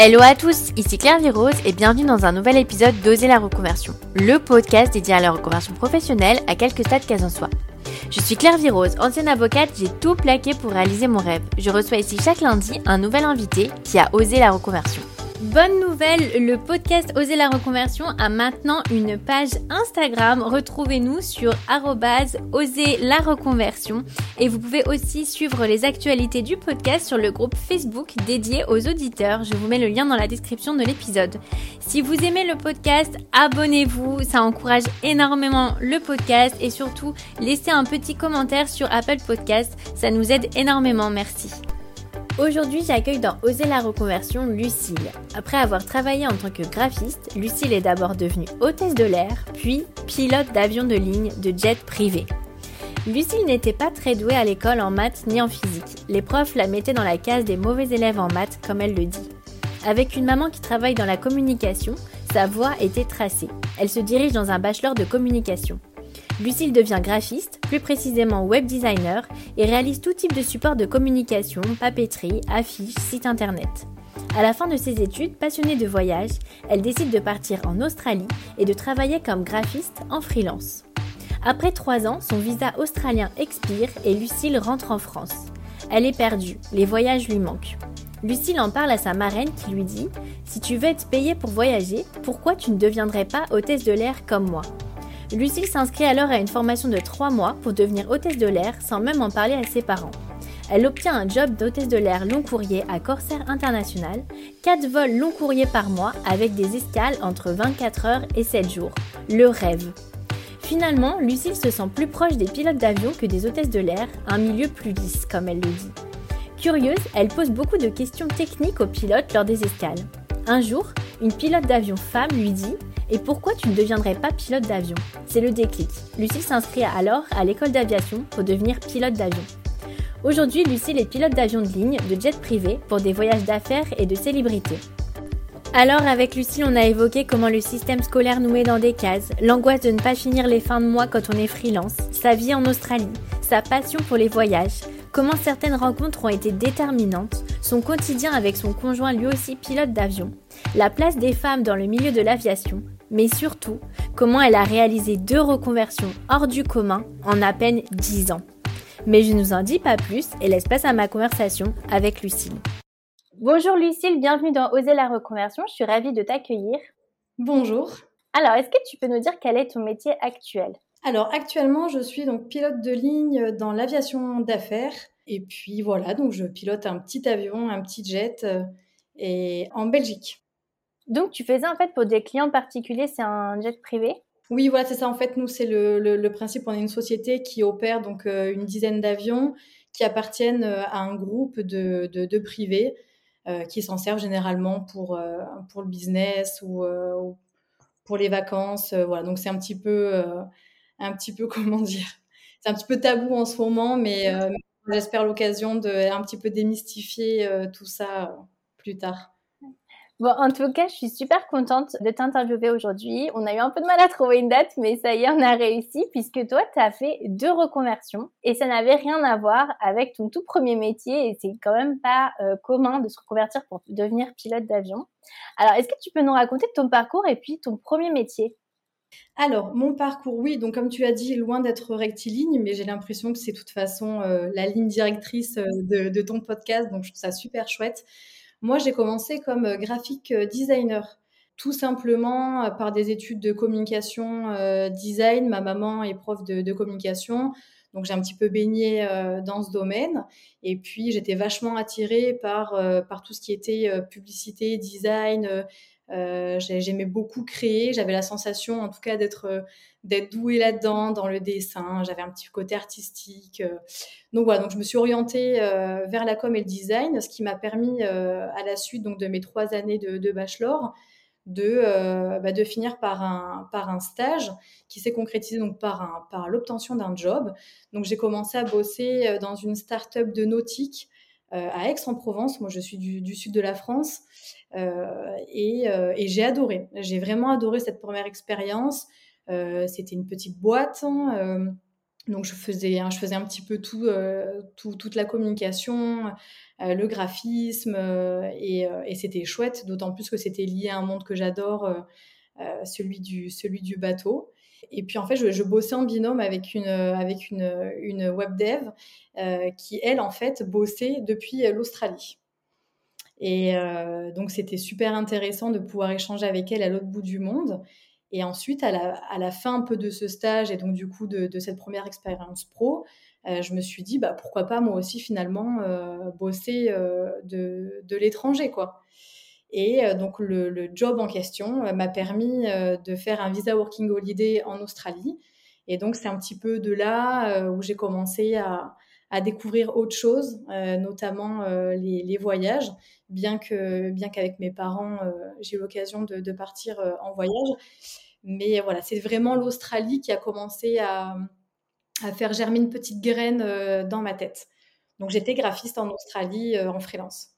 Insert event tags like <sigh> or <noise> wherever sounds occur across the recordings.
Hello à tous, ici Claire Virose et bienvenue dans un nouvel épisode d'Oser la reconversion, le podcast dédié à la reconversion professionnelle à quelques stades qu'elle en soit. Je suis Claire Virose, ancienne avocate, j'ai tout plaqué pour réaliser mon rêve. Je reçois ici chaque lundi un nouvel invité qui a osé la reconversion. Bonne nouvelle, le podcast Oser la reconversion a maintenant une page Instagram. Retrouvez-nous sur oser la reconversion et vous pouvez aussi suivre les actualités du podcast sur le groupe Facebook dédié aux auditeurs. Je vous mets le lien dans la description de l'épisode. Si vous aimez le podcast, abonnez-vous, ça encourage énormément le podcast et surtout laissez un petit commentaire sur Apple Podcast, ça nous aide énormément. Merci. Aujourd'hui, j'accueille dans Oser la reconversion Lucille. Après avoir travaillé en tant que graphiste, Lucille est d'abord devenue hôtesse de l'air, puis pilote d'avion de ligne de jet privé. Lucille n'était pas très douée à l'école en maths ni en physique. Les profs la mettaient dans la case des mauvais élèves en maths, comme elle le dit. Avec une maman qui travaille dans la communication, sa voie était tracée. Elle se dirige dans un bachelor de communication. Lucille devient graphiste, plus précisément web designer, et réalise tout type de support de communication, papeterie, affiches, site internet. À la fin de ses études, passionnée de voyage, elle décide de partir en Australie et de travailler comme graphiste en freelance. Après trois ans, son visa australien expire et Lucille rentre en France. Elle est perdue, les voyages lui manquent. Lucille en parle à sa marraine qui lui dit Si tu veux être payée pour voyager, pourquoi tu ne deviendrais pas hôtesse de l'air comme moi? Lucille s'inscrit alors à une formation de 3 mois pour devenir hôtesse de l'air sans même en parler à ses parents. Elle obtient un job d'hôtesse de l'air long courrier à Corsair International, 4 vols long courrier par mois avec des escales entre 24 heures et 7 jours. Le rêve. Finalement, Lucille se sent plus proche des pilotes d'avion que des hôtesses de l'air, un milieu plus lisse comme elle le dit. Curieuse, elle pose beaucoup de questions techniques aux pilotes lors des escales. Un jour, une pilote d'avion femme lui dit et pourquoi tu ne deviendrais pas pilote d'avion? C'est le déclic. Lucille s'inscrit alors à l'école d'aviation pour devenir pilote d'avion. Aujourd'hui, Lucille est pilote d'avion de ligne, de jet privé, pour des voyages d'affaires et de célébrités. Alors avec Lucille, on a évoqué comment le système scolaire nous met dans des cases, l'angoisse de ne pas finir les fins de mois quand on est freelance, sa vie en Australie, sa passion pour les voyages, comment certaines rencontres ont été déterminantes, son quotidien avec son conjoint lui aussi pilote d'avion, la place des femmes dans le milieu de l'aviation, mais surtout comment elle a réalisé deux reconversions hors du commun en à peine 10 ans. Mais je ne vous en dis pas plus et laisse place à ma conversation avec Lucille. Bonjour Lucille, bienvenue dans Oser la reconversion, je suis ravie de t'accueillir. Bonjour. Alors, est-ce que tu peux nous dire quel est ton métier actuel? Alors, actuellement, je suis donc pilote de ligne dans l'aviation d'affaires. Et puis voilà, donc je pilote un petit avion, un petit jet euh, et en Belgique. Donc, tu faisais en fait pour des clients particuliers, c'est un jet privé? Oui, voilà, c'est ça. En fait, nous, c'est le, principe. On est une société qui opère donc euh, une dizaine d'avions qui appartiennent euh, à un groupe de, de, privés euh, qui s'en servent généralement pour, pour le business ou, pour les vacances. voilà, donc c'est un petit peu, un petit peu, <laughs> comment dire, c'est un petit peu tabou en ce moment, mais j'espère l'occasion de un petit peu démystifier tout ça plus tard. Bon, en tout cas, je suis super contente de t'interviewer aujourd'hui. On a eu un peu de mal à trouver une date, mais ça y est, on a réussi puisque toi, tu as fait deux reconversions et ça n'avait rien à voir avec ton tout premier métier et c'est quand même pas euh, commun de se reconvertir pour devenir pilote d'avion. Alors, est-ce que tu peux nous raconter ton parcours et puis ton premier métier? Alors, mon parcours, oui, donc comme tu as dit, loin d'être rectiligne, mais j'ai l'impression que c'est de toute façon euh, la ligne directrice euh, de, de, ton podcast, donc je trouve ça super chouette. Moi, j'ai commencé comme euh, graphique euh, designer, tout simplement euh, par des études de communication design. Ma maman est prof de, communication, donc j'ai un petit peu baigné dans ce domaine. Et puis, j'étais vachement attirée par, par tout ce qui était publicité, design. J'aimais beaucoup créer. J'avais la sensation, en tout cas, d'être d'être douée là-dedans, dans le dessin. J'avais un petit côté artistique. Euh. Donc voilà, donc je me suis orientée euh, vers la com et le design, ce qui m'a permis euh, à la suite donc de mes trois années de, bachelor de, bah, de finir par un, par un stage qui s'est concrétisé donc par, un, par l'obtention d'un job. Donc j'ai commencé à bosser dans une start-up de nautique à Aix-en-Provence. Moi, je suis du, sud de la France et, et j'ai adoré. J'ai vraiment adoré cette première expérience. Euh, c'était une petite boîte. Hein, euh, Donc je faisais, je faisais un petit peu tout, tout toute la communication, le graphisme, et, et c'était chouette, d'autant plus que c'était lié à un monde que j'adore, celui, du, celui du bateau. Et puis en fait, je, je bossais en binôme avec une, avec une, une web dev qui, elle, en fait, bossait depuis l'Australie. Et euh, donc, c'était super intéressant de pouvoir échanger avec elle à l'autre bout du monde. Et ensuite, à la, à la, fin un peu de ce stage et donc du coup de, de cette première expérience pro, euh, je me suis dit, bah, pourquoi pas moi aussi finalement euh, bosser de, de l'étranger, quoi. Et donc le, le, job en question m'a permis de faire un visa working holiday en Australie. Et donc c'est un petit peu de là où j'ai commencé à, à découvrir autre chose, euh, notamment euh, les, voyages, bien que bien qu'avec mes parents, euh, j'ai eu l'occasion de, de, partir en voyage. Mais voilà, c'est vraiment l'Australie qui a commencé à, à, faire germer une petite graine dans ma tête. Donc j'étais graphiste en Australie en freelance.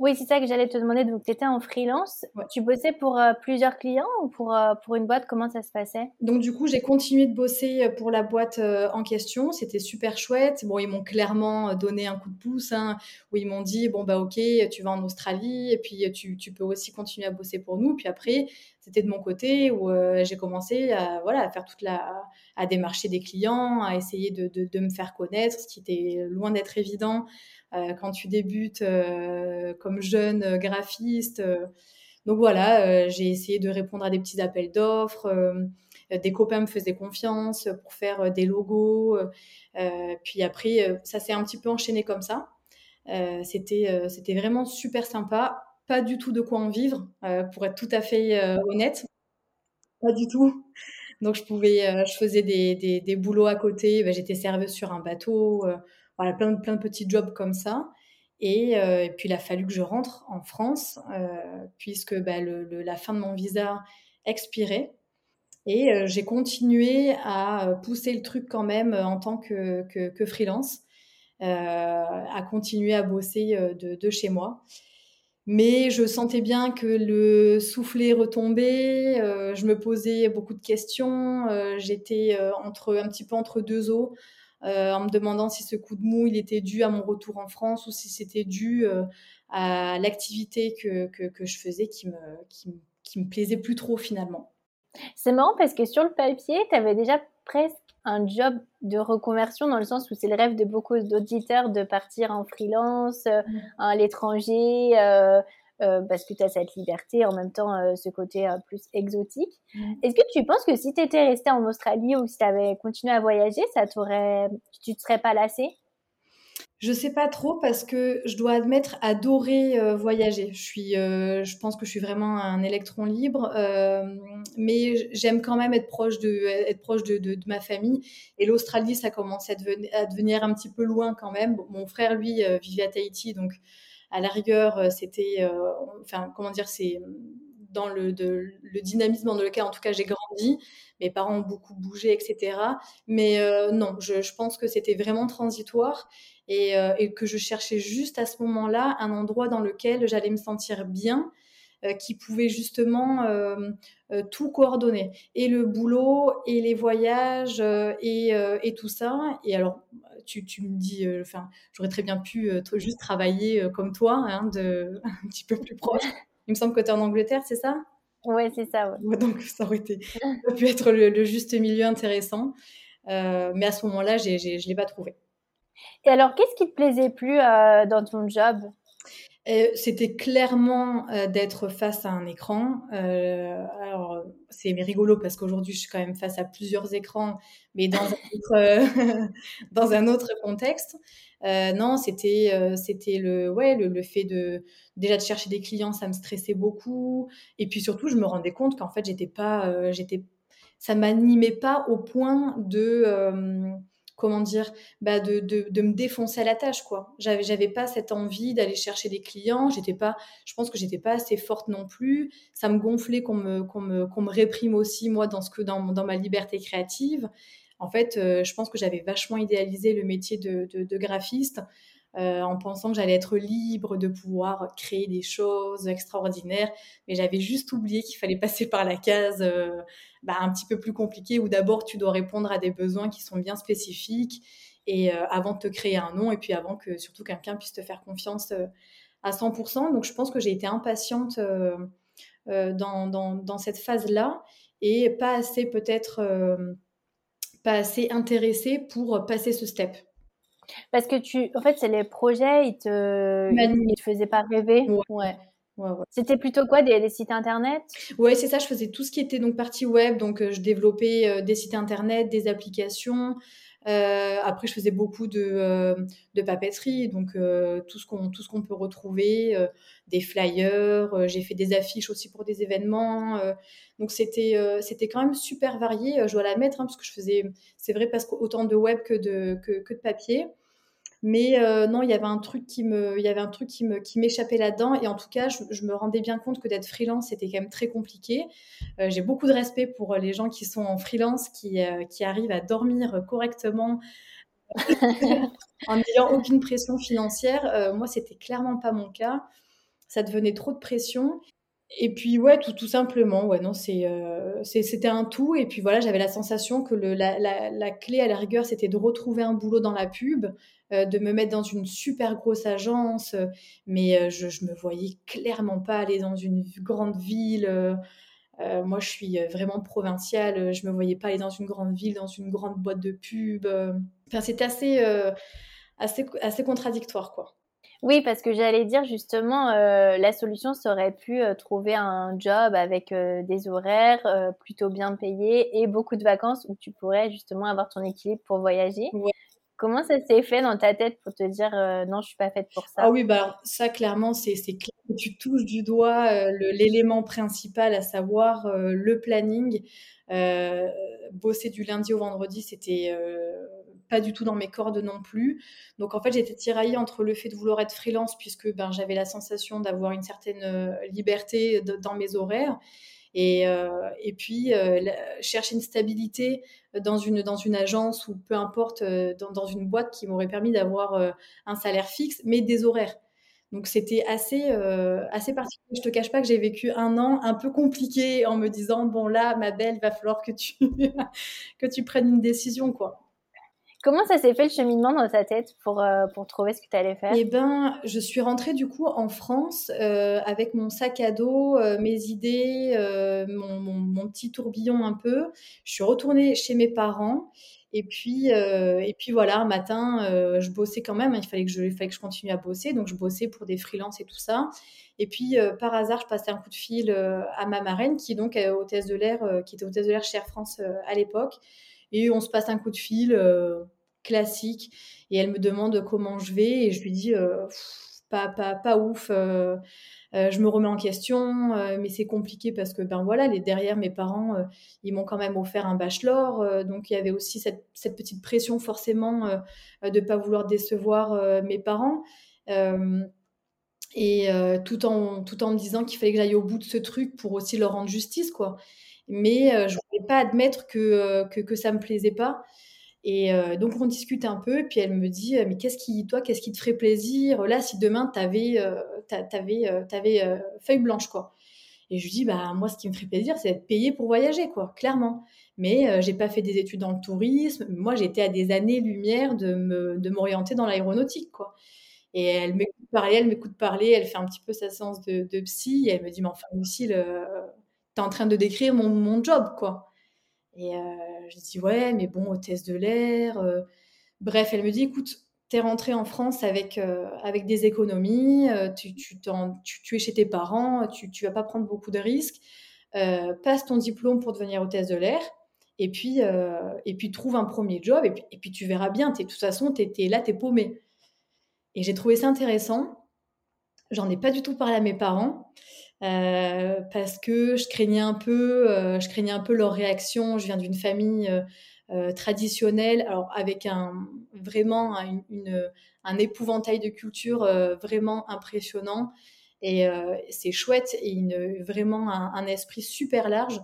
Oui, c'est ça que j'allais te demander. Donc, tu étais en freelance. Ouais. Tu bossais pour euh, plusieurs clients ou pour, euh, pour une boîte? Comment ça se passait? Donc, du coup, j'ai continué de bosser pour la boîte euh, en question. C'était super chouette. Bon, ils m'ont clairement donné un coup de pouce, hein, où ils m'ont dit bon, bah, ok, tu vas en Australie et puis tu, tu peux aussi continuer à bosser pour nous. Puis après, c'était de mon côté où euh, j'ai commencé à, voilà, à faire toute la. à démarcher des clients, à essayer de, de, de me faire connaître, ce qui était loin d'être évident euh, quand tu débutes euh, comme jeune graphiste. donc voilà, j'ai essayé de répondre à des petits appels d'offres. des copains me faisaient confiance pour faire des logos. puis après, ça s'est un petit peu enchaîné comme ça. c'était c'était vraiment super sympa. Pas du tout de quoi en vivre, pour être tout à fait honnête. Pas du tout. Donc je pouvais, je faisais des, des, des boulots à côté. Ben, J'étais serveuse sur un bateau voilà, plein de, plein de petits jobs comme ça. Et, euh, puis, il a fallu que je rentre en France, euh, puisque bah, la fin de mon visa expirait. Et euh, j'ai continué à pousser le truc quand même en tant que, freelance, à continuer à bosser de, chez moi. Mais je sentais bien que le soufflet retombait, je me posais beaucoup de questions, j'étais entre un petit peu entre deux eaux en me demandant si ce coup de mou, il était dû à mon retour en France ou si c'était dû euh, à l'activité que, que, que, je faisais qui me, qui, qui me plaisait plus trop finalement. C'est marrant parce que sur le papier, tu avais déjà presque un job de reconversion dans le sens où c'est le rêve de beaucoup d'auditeurs de partir en freelance, euh, mmh. à l'étranger, euh, euh, parce que tu as cette liberté, en même temps euh, ce côté euh, plus exotique. Mmh. Est-ce que tu penses que si tu étais resté en Australie ou si tu avais continué à voyager, ça t'aurait, tu te serais pas lassé je sais pas trop parce que je dois admettre adorer euh, voyager. Je suis, euh, je pense que je suis vraiment un électron libre, euh, mais j'aime quand même être proche de, être proche de, de, de ma famille. Et l'Australie, ça commence à devenir, un petit peu loin quand même. Mon frère, lui, vivait à Tahiti, donc à la rigueur, euh, c'était, euh, enfin, comment dire, c'est dans le, de, le, dynamisme dans lequel, en tout cas, j'ai grandi. Mes parents ont beaucoup bougé, etc. Mais euh, non, je, pense que c'était vraiment transitoire et, euh, et, que je cherchais juste à ce moment-là un endroit dans lequel j'allais me sentir bien, euh, qui pouvait justement euh, tout coordonner. Et le boulot, et les voyages, et, et tout ça. Et alors, tu, tu me dis, euh, enfin, j'aurais très bien pu euh, juste travailler euh, comme toi, hein, de, <laughs> un petit peu plus proche. Il me semble que tu es en Angleterre, c'est ça? Oui, c'est ça. Ouais. Donc, ça aurait été, ça pu être le, le, juste milieu intéressant. Euh, mais à ce moment-là, je ne l'ai pas trouvé. Et alors, qu'est-ce qui te plaisait plus euh, dans ton job? C'était clairement euh, d'être face à un écran. Euh, alors, c'est rigolo parce qu'aujourd'hui, je suis quand même face à plusieurs écrans, mais dans un autre, <laughs> dans un autre contexte. Euh, non, c'était euh, c'était le ouais le, le, fait de déjà de chercher des clients, ça me stressait beaucoup. Et puis surtout, je me rendais compte qu'en fait, j'étais pas euh, j'étais ça m'animait pas au point de comment dire, bah de, de, de, me défoncer à la tâche, quoi. J'avais, j'avais pas cette envie d'aller chercher des clients. J'étais pas, je pense que j'étais pas assez forte non plus. Ça me gonflait qu'on me, qu'on me, qu'on me réprime aussi, moi, dans ce que, dans, dans ma liberté créative. En fait, euh, je pense que j'avais vachement idéalisé le métier de, de, de graphiste. En pensant que j'allais être libre de pouvoir créer des choses extraordinaires. Mais j'avais juste oublié qu'il fallait passer par la case bah, un petit peu plus compliquée où d'abord tu dois répondre à des besoins qui sont bien spécifiques et avant de te créer un nom et puis avant que surtout quelqu'un puisse te faire confiance à 100%. Donc je pense que j'ai été impatiente dans, dans, dans, cette phase-là et pas assez peut-être pas assez intéressée pour passer ce step. Parce que tu, en fait, c'est les projets, ils te, ils te faisaient pas rêver. Ouais. ouais. C'était plutôt quoi des, sites internet? Ouais, c'est ça. Je faisais tout ce qui était donc partie web, donc je développais des sites internet, des applications, euh, après, je faisais beaucoup de, euh, de papeterie, donc euh, tout ce qu'on peut retrouver, des flyers. j'ai fait des affiches aussi pour des événements. donc c'était quand même super varié. je dois la mettre hein, parce que je faisais, c'est vrai, parce autant de web que de que, que de papier. Mais euh, non, il y avait un truc qui me, il y avait un truc qui me, qui m'échappait là-dedans. Et en tout cas, je, me rendais bien compte que d'être freelance, c'était quand même très compliqué. Euh, j'ai beaucoup de respect pour les gens qui sont en freelance, qui, euh, qui arrivent à dormir correctement <laughs> en n'ayant aucune pression financière. moi, c'était clairement pas mon cas. Ça devenait trop de pression. Et puis ouais, tout, tout simplement, ouais, non, c'est, c'était un tout. Et puis voilà, j'avais la sensation que le, la, la, la, clé à la rigueur, c'était de retrouver un boulot dans la pub, euh, de me mettre dans une super grosse agence, euh, mais euh, je, je me voyais clairement pas aller dans une grande ville. moi, je suis vraiment provinciale. Je me voyais pas aller dans une grande ville, dans une grande boîte de pub. Enfin, c'était assez, assez, assez contradictoire, quoi. Oui, parce que j'allais dire justement, la solution serait pu trouver un job avec des horaires plutôt bien payés et beaucoup de vacances où tu pourrais justement avoir ton équilibre pour voyager. Comment ça s'est fait dans ta tête pour te dire euh, non, je suis pas faite pour ça? Ah oui, bah ça clairement, c'est clair que tu touches du doigt euh, l'élément principal, à savoir euh, le planning. bosser du lundi au vendredi, c'était pas du tout dans mes cordes non plus. Donc en fait, j'étais tiraillée entre le fait de vouloir être freelance puisque ben, j'avais la sensation d'avoir une certaine liberté dans mes horaires et, euh, et puis, euh, chercher une stabilité dans une, dans une agence ou peu importe, euh, dans, dans une boîte qui m'aurait permis d'avoir un salaire fixe, mais des horaires. Donc c'était assez, assez particulier. Je te cache pas que j'ai vécu un an un peu compliqué en me disant bon là ma belle, va falloir que tu <laughs> que tu prennes une décision quoi. Comment ça s'est fait le cheminement dans ta tête pour, euh, pour trouver ce que tu allais faire? Eh ben, je suis rentrée du coup en France euh, avec mon sac à dos, euh, mes idées, mon, mon, petit tourbillon un peu. Je suis retournée chez mes parents. Et puis, et puis voilà, un matin, je bossais quand même. Il fallait que je, fallait que je continue à bosser. Donc, je bossais pour des freelances et tout ça. Et puis, par hasard, je passais un coup de fil à ma marraine, qui donc hôtesse de l'air, qui était hôtesse de l'air chez Air France à l'époque. Et on se passe un coup de fil classique. Et elle me demande comment je vais et je lui dis euh, pas, pas, pas ouf. Euh, euh, je me remets en question, mais c'est compliqué parce que ben voilà, les derrière mes parents, ils m'ont quand même offert un bachelor, donc il y avait aussi cette, petite pression forcément de pas vouloir décevoir mes parents. et tout en tout en me disant qu'il fallait que j'aille au bout de ce truc pour aussi leur rendre justice quoi mais je voulais pas admettre que, que, que ça me plaisait pas et euh, donc on discute un peu, puis elle me dit mais qu'est-ce qui toi qu'est-ce qui te ferait plaisir? Là si demain tu avais euh, euh, feuille blanche quoi. Et je lui dis bah moi ce qui me ferait plaisir c'est d'être payé pour voyager quoi, clairement. Mais j'ai pas fait des études dans le tourisme, moi j'étais à des années-lumière de me de m'orienter dans l'aéronautique quoi. Et elle m'écoute parler, elle m'écoute parler, elle fait un petit peu sa séance de, psy, elle me dit mais enfin Lucille, t'es en train de décrire mon, mon job quoi. Et euh, je dis ouais, mais bon, hôtesse de l'air. Euh. Bref, elle me dit écoute, tu es rentrée en France avec, euh, avec des économies, tu, tu, tu, es chez tes parents, tu ne vas pas prendre beaucoup de risques. passe ton diplôme pour devenir hôtesse de l'air. Et puis, et puis trouve un premier job. Et puis, et puis tu verras bien. De toute façon, tu es, là, tu es paumé. Et j'ai trouvé ça intéressant. J'en ai pas du tout parlé à mes parents. Euh, parce que je craignais un peu, euh, je craignais un peu leur réaction. Je viens d'une famille euh, traditionnelle, alors avec un vraiment une, un épouvantail de culture vraiment impressionnant. Et c'est chouette et une, vraiment un, esprit super large.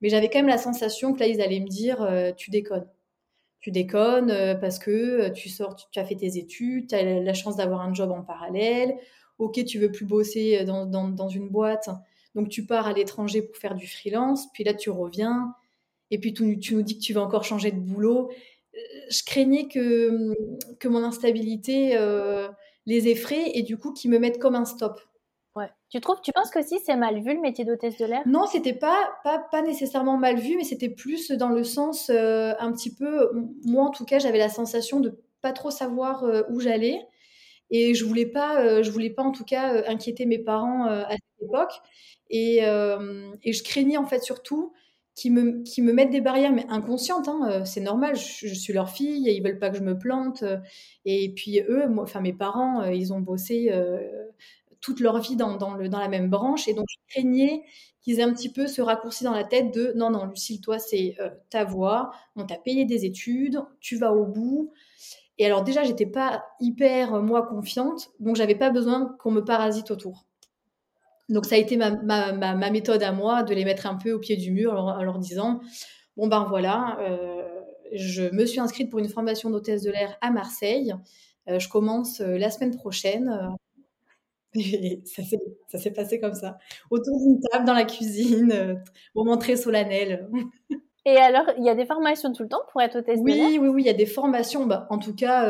Mais j'avais quand même la sensation que là, ils allaient me dire, tu déconnes. tu déconnes, parce que, tu sors tu as fait tes études, tu as la chance d'avoir un job en parallèle. OK, tu veux plus bosser, dans dans dans une boîte, donc tu pars à l'étranger pour faire du freelance, puis là tu reviens et puis tu tu nous dis que tu vas encore changer de boulot. Heu, je craignais que, que mon instabilité, heu, les effraie et du coup qu'ils me mettent comme un stop. Ouais. Tu trouves tu penses qu'aussi c'est mal vu le métier d'hôtesse de l'air? Non, c'était pas pas pas nécessairement mal vu, mais c'était plus dans le sens, heu, un petit peu moi en tout cas, j'avais la sensation de pas trop savoir, où j'allais et je voulais pas, heu, je voulais pas en tout cas, heu, inquiéter mes parents, heu, à cette époque. Et et je craignais en fait surtout qu'ils me qu'ils me mettent des barrières, inconscientes, hein, c'est normal, je suis leur fille et ils veulent pas que je me plante, et puis eux, enfin mes parents, ils ont bossé, toute leur vie dans dans le dans la même branche. Et donc je craignais qu'ils aient un petit peu ce raccourci dans la tête de: «Non, non, Lucile, toi, c'est, ta voie, on t'a payé des études, tu vas au bout» et alors déjà, j'étais pas hyper, heu, moi, confiante, donc j'avais pas besoin qu'on me parasite autour. Donc ça a été ma méthode à moi de les mettre un peu au pied du mur en leur disant: «Bon, ben, voilà, heu, je me suis inscrite pour une formation d'hôtesse de l'air à Marseille, heu, je commence, la semaine prochaine», et ça s'est passé comme ça, autour d'une table dans la cuisine, moment très solennel. Et alors, il y a des formations tout le temps pour être hôtesse de l'air? Oui, oui, oui, il y a des formations. Bah, en tout cas,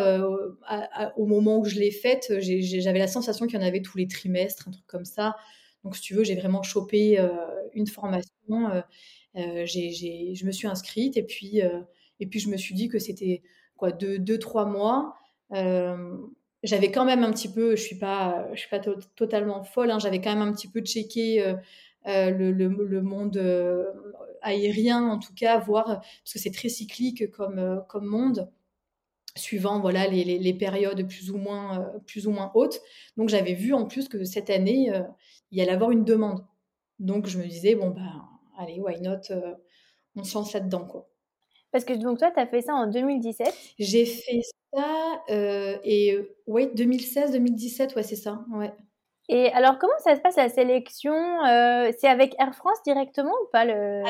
à à au moment où je l'ai faite, j'ai j'avais la sensation qu'il y en avait tous les trimestres, un truc comme ça. Donc si tu veux, j'ai vraiment chopé, heu, une formation, j'ai j'ai je me suis inscrite et puis, et puis je me suis dit que c'était quoi? deux 2-3 mois. Hem, j'avais quand même un petit peu je suis pas, je suis pas tot totalement folle, hein, j'avais quand même un petit peu checké, le le le monde, heu, aérien en tout cas, voir parce que c'est très cyclique comme, heu, comme monde, suivant voilà les les les périodes plus ou moins, plus ou moins hautes. Donc j'avais vu en plus que cette année, il y allait avoir une demande. Donc je me disais: «Bon, ben, allez, why not?» on se lance là-dedans, quoi. Parce que donc toi, tu as fait ça en 2017? J'ai fait ça, et ouais 2016-2017, ouais, c'est ça, ouais. Et alors, comment ça se passe la sélection? Heu, c'est avec Air France directement ou pas le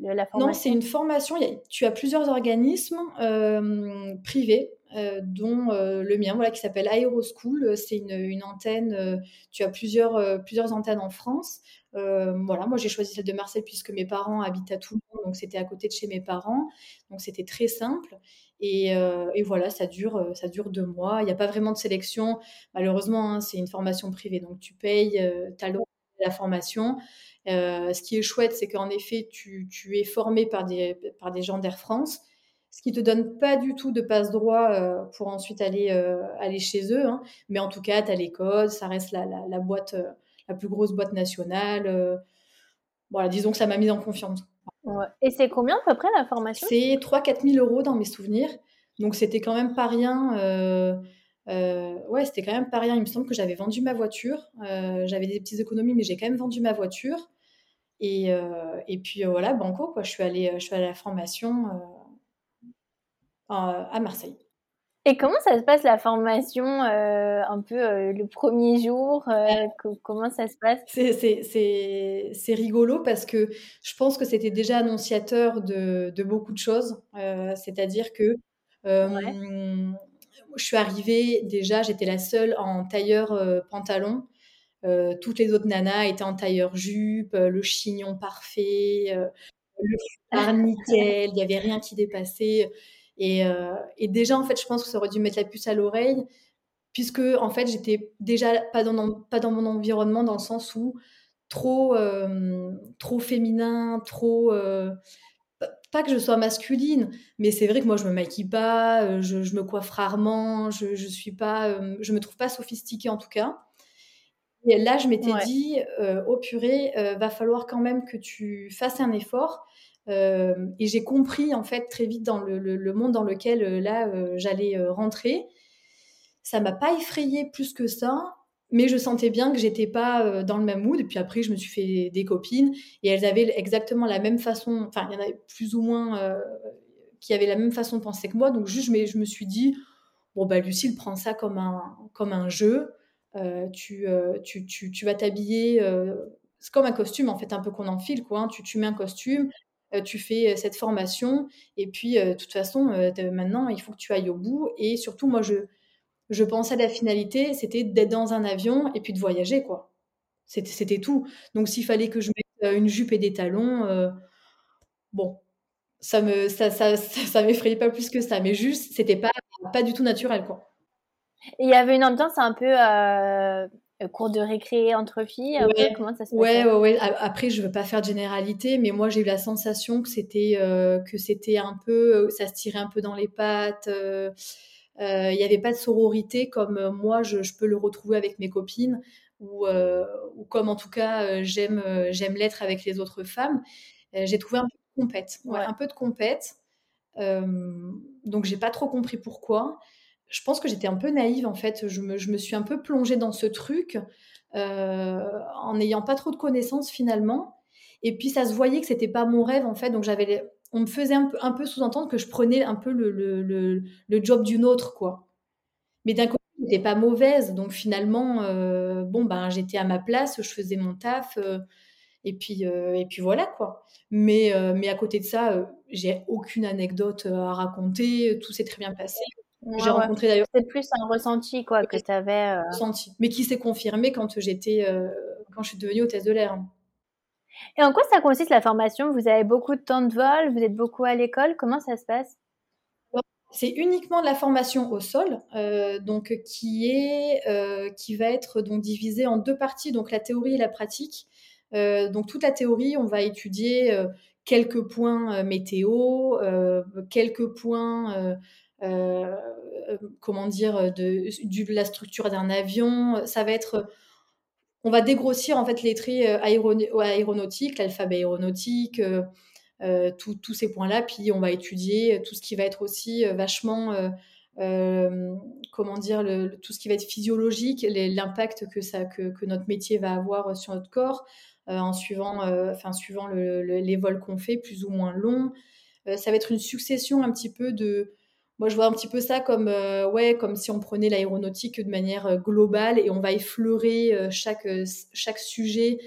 le la Non, c'est formation? une formation, il y a tu as plusieurs organismes, hem, privés, heu, dont, heu, le mien, voilà, qui s'appelle Aéroschool, heu, c'est une antenne, tu as plusieurs, plusieurs antennes en France. Voilà, moi j'ai choisi celle de Marseille puisque mes parents habitent à Toulon, donc c'était à côté de chez mes parents, donc c'était très simple et et voilà, ça dure, ça dure 2 mois. Il y a pas vraiment de sélection, malheureusement, hein, c'est une formation privée, donc tu payes, tu as la formation. Ce qui est chouette, c'est qu'en effet, tu tu es formé par des par des gens d'Air France, ce qui te donne pas du tout de passe-droit, heu, pour ensuite aller, heu, aller chez eux, hein. Mais en tout cas, tu as les codes, ça reste la la la boîte, heu, la plus grosse boîte nationale, voilà, disons que ça m'a mise en confiance. Ouais et c'est combien à peu près la formation? C'est 3-4 000 € dans mes souvenirs, donc c'était quand même pas rien, ouais, c'était quand même pas rien. Il me semble que j'avais vendu ma voiture, j'avais des petites économies, mais j'ai quand même vendu ma voiture et et puis, voilà, banco, quoi. Je suis allée, je suis allée à la formation, à à Marseille. Et comment ça se passe la formation, heu, un peu, heu, le 1er jour, co comment ça se passe? C'est rigolo parce que je pense que c'était déjà annonciateur de de beaucoup de choses. C'est-à-dire que, Ouais. je suis arrivée, déjà, j'étais la seule en tailleur, pantalon. Toutes les autres nanas étaient en tailleur jupe, le chignon parfait, le <laughs> foulard nickel, il y avait rien qui dépassait et heu et déjà, en fait, je pense que ça aurait dû me mettre la puce à l'oreille puisque, en fait, j'étais déjà pas dans non pas dans mon environnement, dans le sens où trop, hem, trop féminin, trop, heu, p pas que je sois masculine, mais c'est vrai que moi, je me maquille pas, je je me coiffe rarement, je je suis pas, je me trouve pas sophistiquée, en tout cas et là, je m'étais Ouais. dit: «Heu, oh purée, va falloir quand même que tu fasses un effort», et j'ai compris, en fait, très vite dans le le monde dans lequel, heu, là, heu, j'allais, rentrer. Ça m'a pas effrayée plus que ça, mais je sentais bien que j'étais pas, dans le même mood et puis après, je me suis fait des copines et elles avaient exactement la même façon enfin, il y en avait plus ou moins, qui avaient la même façon de penser que moi, donc juste, me je me suis dit: «Bon, bah, Lucile, prends ça comme un comme un jeu, tu, tu tu tu vas t'habiller, c'est comme un costume, en fait, un peu qu'on enfile, quoi, hein. Tu tu mets un costume, tu fais cette formation, et puis de toute façon, maintenant, il faut que tu ailles au bout. Et surtout, moi, je, je pensais à la finalité, c'était d'être dans un avion et puis de voyager, quoi. C'était tout. Donc, s'il fallait que je mette une jupe et des talons, bon, ça me ça, ça, ça, m'effrayait pas plus que ça, mais juste, c'était pas, pas du tout naturel, quoi. il y avait une ambiance un peu euh, cours de récré entre filles ouais. Comment ça se ouais, ouais, ouais, Après, je veux pas faire de généralité, mais moi, j'ai eu la sensation que c'était euh, que c'était un peu, ça se tirait un peu dans les pattes. Euh, il n'y avait pas de sororité comme moi, je, je, peux le retrouver avec mes copines, ou, ou comme en tout cas, j'aime j'aime l'être avec les autres femmes. j'ai trouvé un peu de compète, ouais, un peu de compète. donc, j'ai pas trop compris pourquoi je pense que j'étais un peu naïve en fait. Je me, suis un peu plongée dans ce truc euh, en n'ayant pas trop de connaissances finalement. Et puis ça se voyait que c'était pas mon rêve en fait. Donc j'avais, on me faisait un peu, sous-entendre que je prenais un peu le, job d'une autre quoi. Mais d'un côté, j'étais pas mauvaise. Donc finalement, euh, bon ben j'étais à ma place, je faisais mon taf. Euh, et puis, et puis voilà quoi. Mais, mais à côté de ça, j'ai aucune anecdote à raconter. Tout s'est très bien passé. J'ai rencontré d'ailleurs. C'est plus un ressenti quoi que tu avais. Euh... Ressenti, mais qui s'est confirmé quand j'étais, euh, quand je suis devenue hôtesse de l'air. Et en quoi ça consiste la formation? Vous avez beaucoup de temps de vol, vous êtes beaucoup à l'école. Comment ça se passe? C'est uniquement de la formation au sol, euh, donc qui est qui va être donc divisée en deux parties, donc la théorie et la pratique. Donc toute la théorie, on va étudier quelques points météo, quelques points comment dire, de, la structure d'un avion. Ça va être on va dégrossir en fait les traits euh, aéronautiques, l'alphabet aéronautique, tous ces points-là, puis on va étudier tout ce qui va être aussi vachement, comment dire, tout ce qui va être physiologique, l'impact que, ça, que, notre métier va avoir sur notre corps, en suivant, enfin, suivant les vols qu'on fait, plus ou moins longs. ça va être une succession un petit peu de, moi, je vois un petit peu ça comme, euh, ouais, comme si on prenait l'aéronautique de manière euh, globale et on va effleurer euh, chaque, chaque sujet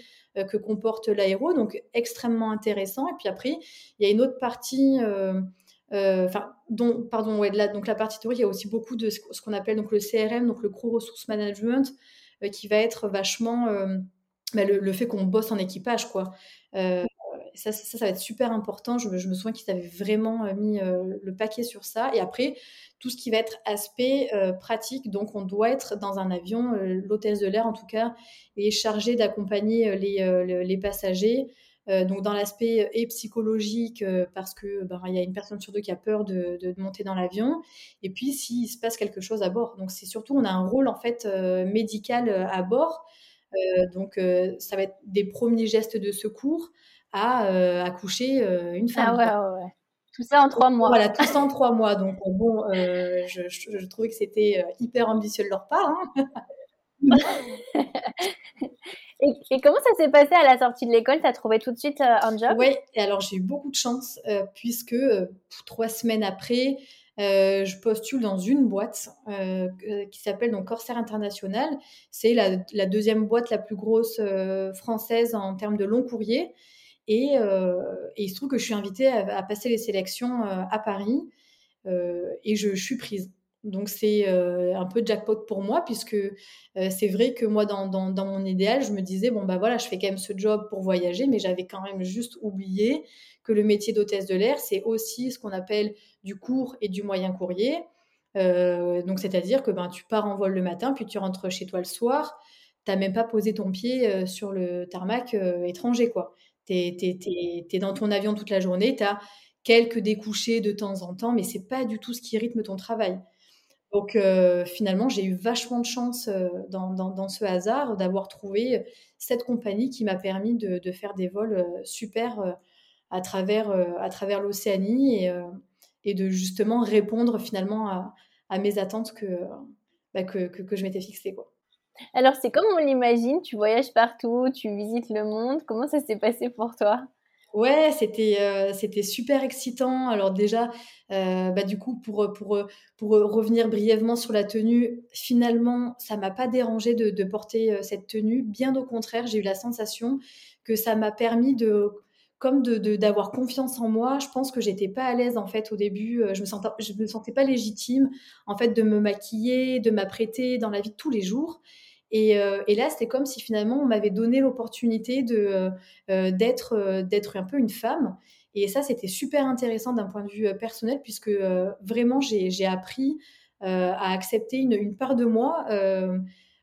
que comporte l'aéro. Donc, extrêmement intéressant. Et puis après, il y a une autre partie. Enfin, dont, pardon, ouais, la, donc la partie théorique, il y a aussi beaucoup de ce, qu'on appelle donc le CRM, donc le Crew Resource Management, qui va être vachement bah, le, fait qu'on bosse en équipage, quoi ça, ça, va être super important. Je, me souviens qu'ils avaient vraiment euh, mis euh, le paquet sur ça. Et après, tout ce qui va être aspect euh, pratique, donc on doit être dans un avion, l'hôtesse de l'air en tout cas, est chargée d'accompagner les, passagers. donc dans l'aspect et psychologique, parce que ben, y a une personne sur deux qui a peur de, de monter dans l'avion, et puis s'il se passe quelque chose à bord. Donc c'est surtout, on a un rôle en fait médical à bord. donc ça va être des premiers gestes de secours à euh, accoucher euh, une femme. Ah ouais, ouais, Tout ça en trois mois. Voilà, tout ça en trois mois. Donc euh, bon, je, je, trouvais que c'était hyper ambitieux de leur part. Hein. <laughs> et, comment ça s'est passé à la sortie de l'école? Tu as trouvé tout de suite un job? Oui, alors j'ai eu beaucoup de chance puisque trois semaines après, je postule dans une boîte qui s'appelle donc Corsair International. C'est la, la, deuxième boîte la plus grosse française en termes de long courrier. Euh, et, il se trouve que je suis invitée à, passer les sélections euh, à Paris euh, et je, suis prise. Donc c'est un peu jackpot pour moi puisque c'est vrai que moi dans, dans, mon idéal je me disais bon bah voilà je fais quand même ce job pour voyager mais j'avais quand même juste oublié que le métier d'hôtesse de l'air c'est aussi ce qu'on appelle du court et du moyen courrier. donc c'est-à-dire que ben tu pars en vol le matin puis tu rentres chez toi le soir. T'as même pas posé ton pied sur le tarmac étranger quoi. Tu es, dans ton avion toute la journée, tu as quelques découchés de temps en temps, mais c'est pas du tout ce qui rythme ton travail. Donc euh, finalement, j'ai eu vachement de chance euh, dans, ce hasard d'avoir trouvé cette compagnie qui m'a permis de, faire des vols euh, super à travers, l'Océanie et, de justement répondre finalement à, mes attentes que, bah, je m'étais fixée. Alors, c'est comme on l'imagine, tu voyages partout, tu visites le monde. Comment ça s'est passé pour toi? Ouais, c'était euh, c'était super excitant. Alors déjà, euh, bah du coup pour revenir brièvement sur la tenue, finalement ça m'a pas dérangé de, de porter euh, cette tenue. Bien au contraire, j'ai eu la sensation que ça m'a permis de comme de d'avoir confiance en moi. Je pense que j'étais pas à l'aise en fait au début. Je me sentais me sentais pas légitime en fait de me maquiller, de m'apprêter dans la vie de tous les jours. Et, et là, c'était comme si finalement on m'avait donné l'opportunité de d'être d'être un peu une femme. Et ça, c'était super intéressant d'un point de vue personnel puisque vraiment j'ai appris à accepter une, part de moi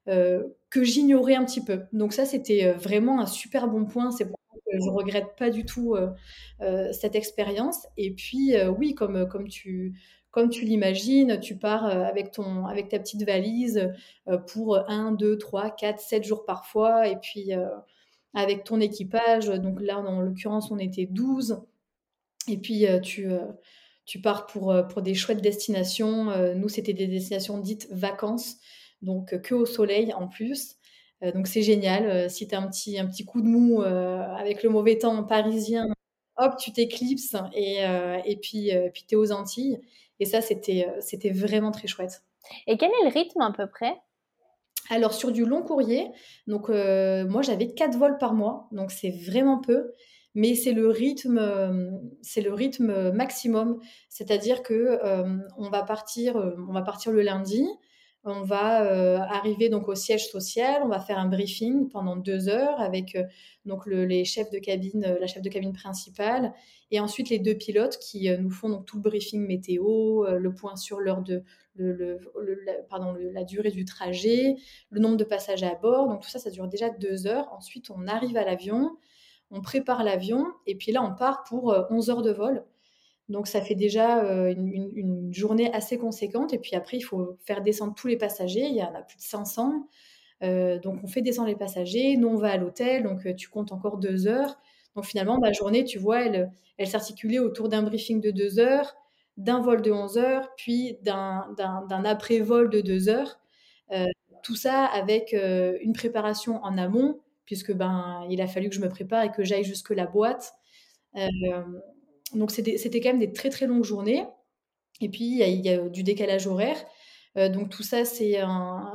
que j'ignorais un petit peu. Donc ça, c'était vraiment un super bon point. C'est je regrette pas du tout cette expérience. Et puis oui, comme comme tu comme tu l'imagines, tu pars avec ton avec ta petite valise pour 1, 2, 3, 4, 7 jours parfois. Et puis avec ton équipage, donc là en l'occurrence on était 12. Et puis tu tu pars pour, pour des chouettes destinations. nous, c'était des destinations dites vacances donc que au soleil en plus. Donc c'est génial. si tu as un petit, un petit coup de mou avec le mauvais temps parisien, hop, tu t'éclipses et, et puis, puis tu es aux Antilles. Et ça, c'était, c'était vraiment très chouette. Et quel est le rythme à peu près? Alors sur du long courrier, donc moi j'avais quatre vols par mois, donc c'est vraiment peu, mais c'est le rythme, c'est le rythme maximum, c'est-à-dire que on va partir, on va partir le lundi, on va euh, arriver donc au siège social, on va faire un briefing pendant deux heures avec euh, donc les chefs de cabine, euh, la chef de cabine principale, et ensuite les deux pilotes qui nous font donc tout le briefing météo, le point sur l'heure de le, la, pardon, la durée du trajet, le nombre de passagers à bord. Donc tout ça, ça dure déjà deux heures. Ensuite, on arrive à l'avion, on prépare l'avion, et puis là, on part pour 11 heures de vol. Donc ça fait déjà euh, une, journée assez conséquente. Et puis après, il faut faire descendre tous les passagers. Il y en a plus de 500. Euh, donc on fait descendre les passagers. Nous, on va à l'hôtel. Donc euh, tu comptes encore deux heures. Donc finalement, ma journée, tu vois, elle, elle s'articulait autour d'un briefing de deux heures, d'un vol de 11 heures, puis d'un après-vol de deux heures. tout ça avec une préparation en amont, puisque ben il a fallu que je me prépare et que j'aille jusque la boîte donc c'était quand même des très très longues journées. Et puis il y, a du décalage horaire. Euh, donc tout ça, c'est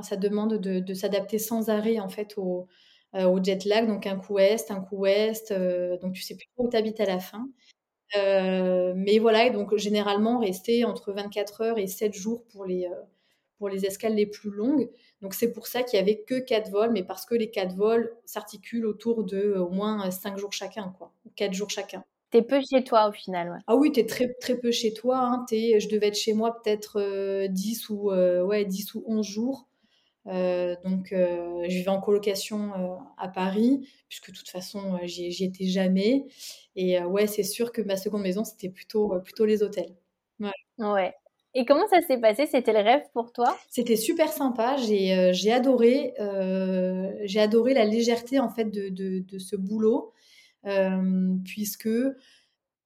ça demande de, s'adapter sans arrêt en fait au, euh, jet lag. Donc un coup est, un coup ouest. Euh, donc tu sais plus où tu habites à la fin. mais voilà, et donc généralement rester entre 24 heures et 7 jours pour les, pour les escales les plus longues. Donc c'est pour ça qu'il y avait que 4 vols, mais parce que les 4 vols s'articulent autour de au moins 5 jours chacun, quoi, 4 jours chacun. T'es peu chez toi au final, ouais. Ah oui, t'es très, très peu chez toi. Hein. Es, je devais être chez moi peut-être 10, euh, ou, euh, ouais, 10 ou 11 jours. Euh, donc, je vivais en colocation à Paris, puisque de toute façon, j'y étais jamais. Et ouais, c'est sûr que ma seconde maison, c'était plutôt, plutôt les hôtels. Ouais. ouais. Et comment ça s'est passé? C'était le rêve pour toi? C'était super sympa. J'ai adoré, j'ai adoré la légèreté en fait de, de, de ce boulot. Euh, puisque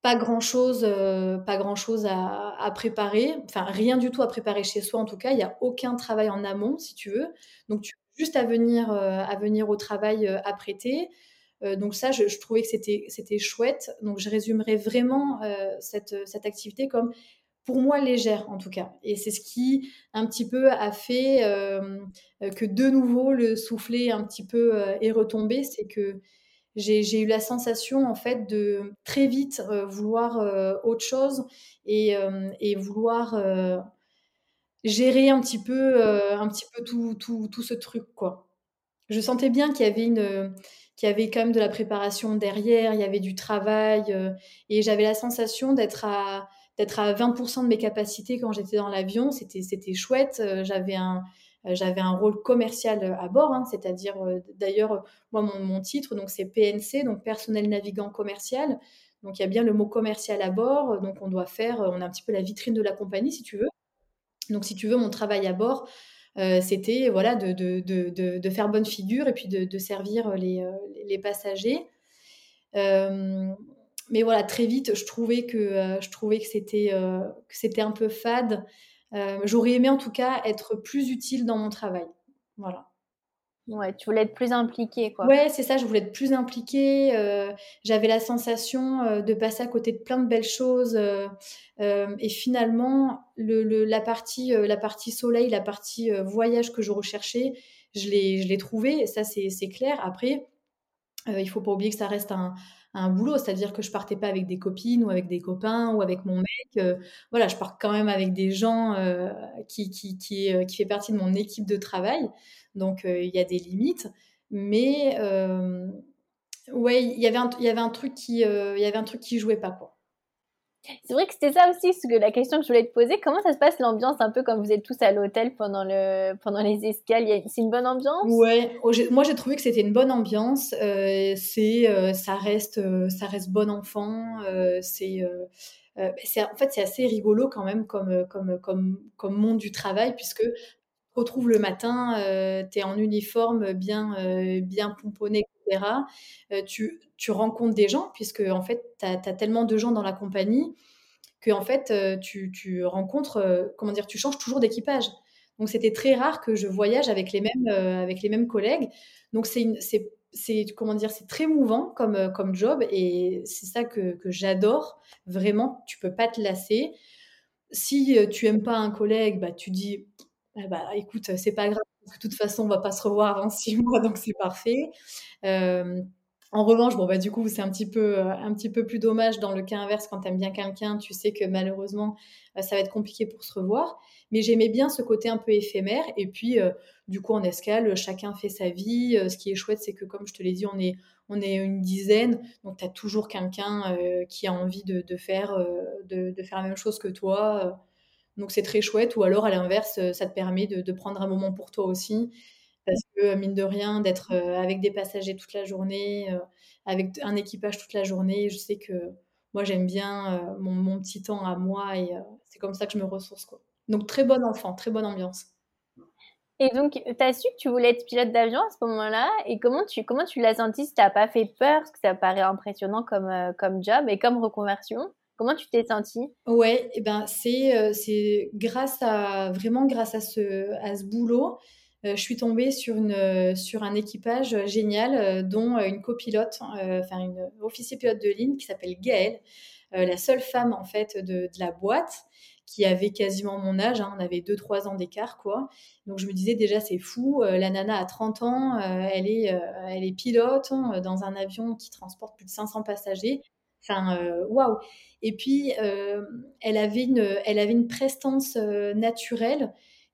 pas grand chose, euh, pas grand chose à, préparer, enfin rien du tout à préparer chez soi en tout cas. Il n'y a aucun travail en amont si tu veux. Donc tu juste à venir, euh, à venir au travail apprêté. donc ça, je, trouvais que c'était c'était chouette. Donc je résumerais vraiment cette, cette activité comme pour moi légère en tout cas. Et c'est ce qui un petit peu a fait que de nouveau le soufflet un petit peu est retombé, c'est que j'ai eu la sensation en fait de très vite euh, vouloir euh, autre chose et, euh, et vouloir gérer un petit peu, un petit peu tout, tout, tout, ce truc quoi. Je sentais bien qu'il y avait une qu'il y avait quand même de la préparation derrière, il y avait du travail et j'avais la sensation d'être à d'être à 20% de mes capacités quand j'étais dans l'avion, c'était c'était chouette, j'avais un j'avais un rôle commercial euh, à bord, hein, c'est-à-dire euh, d'ailleurs moi mon, titre donc c'est PNC donc personnel navigant commercial. Donc il y a bien le mot commercial à bord, donc on doit faire, on a un petit peu la vitrine de la compagnie si tu veux. Donc si tu veux mon travail à bord, c'était voilà de, faire bonne figure et puis de, servir les, les passagers. mais voilà, très vite, je trouvais que, je trouvais que c'était, que c'était un peu fade. Euh, j'aurais aimé en tout cas être plus utile dans mon travail. Voilà. Ouais, tu voulais être plus impliquée, quoi. Ouais, c'est ça, je voulais être plus impliquée. Euh, j'avais la sensation euh, de passer à côté de plein de belles choses. et finalement, le, la, partie, la partie soleil, la partie voyage que je recherchais, je l'ai trouvée, ça c'est clair. Après, il faut pas oublier que ça reste un, un boulot. C'est-à-dire que je partais pas avec des copines ou avec des copains ou avec mon mec. voilà, je pars quand même avec des gens qui, qui, qui, qui fait partie de mon équipe de travail. Donc il y a des limites. Mais ouais, il y avait un, il y avait un truc qui, il y avait un truc qui jouait pas quoi. C'est vrai que c'était ça aussi, que la question que je voulais te poser. Comment ça se passe l'ambiance un peu comme vous êtes tous à l'hôtel pendant, le, pendant les escales? C'est une bonne ambiance? Ouais, oh, moi j'ai trouvé que c'était une bonne ambiance. Euh, c'est, euh, ça, reste, euh, ça reste bon enfant. c'est, en fait, c'est assez rigolo quand même comme, comme, comme, comme monde du travail, puisque retrouve le matin, tu es en uniforme bien, bien pomponné, etc. tu, tu rencontres des gens, puisque en fait, tu as, tellement de gens dans la compagnie que en fait, tu, tu rencontres, comment dire, tu changes toujours d'équipage. Donc c'était très rare que je voyage avec les mêmes, avec les mêmes collègues. Donc c'est c'est comment dire, c'est très mouvant comme, comme job et c'est ça que, que j'adore. Vraiment, tu peux pas te lasser. Si tu aimes pas un collègue, bah, tu dis, ah bah, écoute, c'est pas grave, parce que de toute façon, on va pas se revoir avant six mois, donc c'est parfait. En revanche, bon bah du coup c'est un petit peu euh, un petit peu plus dommage dans le cas inverse quand tu aimes bien quelqu'un, tu sais que malheureusement euh, ça va être compliqué pour se revoir. Mais j'aimais bien ce côté un peu éphémère et puis euh, du coup en escale chacun fait sa vie. ce qui est chouette c'est que comme je te l'ai dit on est on est une dizaine donc tu as toujours quelqu'un qui a envie de, faire de, faire la même chose que toi. donc c'est très chouette ou alors à l'inverse ça te permet de prendre un moment pour toi aussi parce que mine de rien, d'être avec des passagers toute la journée, avec un équipage toute la journée, je sais que moi j'aime bien mon, petit temps à moi et c'est comme ça que je me ressource. Quoi. Donc très bon enfant, très bonne ambiance. Et donc, tu as su que tu voulais être pilote d'avion à ce moment-là Et comment tu, comment tu l'as senti? Si tu pas fait peur? Parce que ça paraît impressionnant comme, comme job et comme reconversion. Comment tu t'es sentie? Ouais, et eh ben c'est c'est grâce à vraiment grâce à ce à ce boulot euh, je suis tombée sur, euh, un équipage génial, euh, dont une copilote, enfin une officier pilote de ligne qui s'appelle Gaëlle, la seule femme en fait de, la boîte qui avait quasiment mon âge, hein, on avait 2-3 ans d'écart, quoi. Donc je me disais déjà, c'est fou, la nana a 30 ans, elle, est, pilote hein, dans un avion qui transporte plus de 500 passagers. Enfin, waouh Et puis, elle, avait une, elle avait une prestance naturelle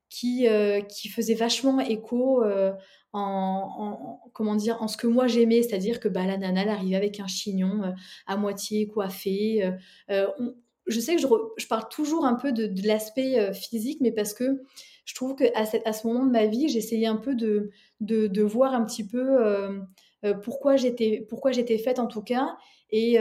qui, euh, qui faisait vachement écho euh, en, comment dire, en ce que moi j'aimais, c'est-à-dire que bah, la nana, elle arrivait avec un chignon euh, à moitié coiffé. je sais que je, je, parle toujours un peu de, de l'aspect physique, mais parce que je trouve qu'à à ce moment de ma vie, j'essayais un peu de, de, de, voir un petit peu pourquoi j'étais faite en tout cas. Et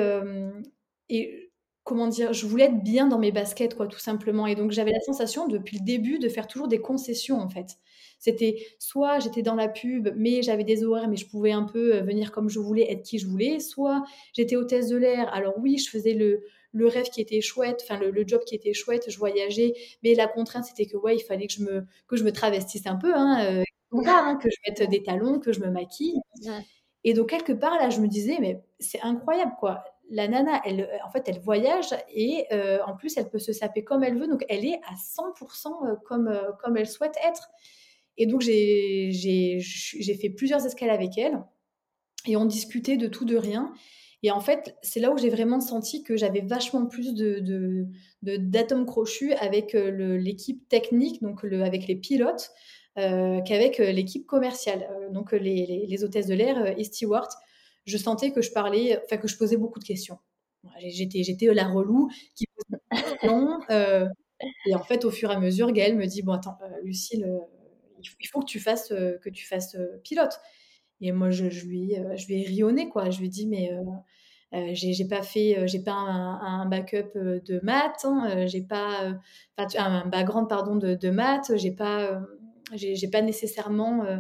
comment dire, je voulais être bien dans mes baskets, quoi, tout simplement. Et donc, j'avais la sensation, depuis le début, de faire toujours des concessions, en fait. C'était soit j'étais dans la pub, mais j'avais des horaires, mais je pouvais un peu euh, venir comme je voulais, être qui je voulais. Soit j'étais hôtesse de l'air. Alors oui, je faisais le, le rêve qui était chouette, enfin le, job qui était chouette, je voyageais, mais la contrainte c'était que ouais, il fallait que je me que je me travestisse un peu, hein, euh, hein que je mette des talons, que je me maquille. Et donc quelque part là, je me disais mais c'est incroyable quoi la nana, elle, euh, en fait, elle voyage et euh, en plus, elle peut se saper comme elle veut. Donc, elle est à 100% euh, comme, comme elle souhaite être. Et donc, j'ai fait plusieurs escales avec elle et on discutait de tout, de rien. Et en fait, c'est là où j'ai vraiment senti que j'avais vachement plus de d'atomes crochus avec l'équipe technique, donc avec les pilotes, qu'avec l'équipe commerciale, donc les, les, hôtesses de l'air et stewards je sentais que je parlais, enfin que je posais beaucoup de questions. J'étais, la relou qui posait des questions. Euh, et en fait, au fur et à mesure, Gaëlle me dit bon attends, euh, Lucille, euh, il faut que tu fasses que tu fasses pilote. Et moi, je, lui, je lui ai rionné quoi. Je lui ai dit mais j'ai pas fait, j'ai pas un, backup de maths, hein, j'ai pas, un background pardon de, de maths, j'ai pas, j'ai pas nécessairement euh,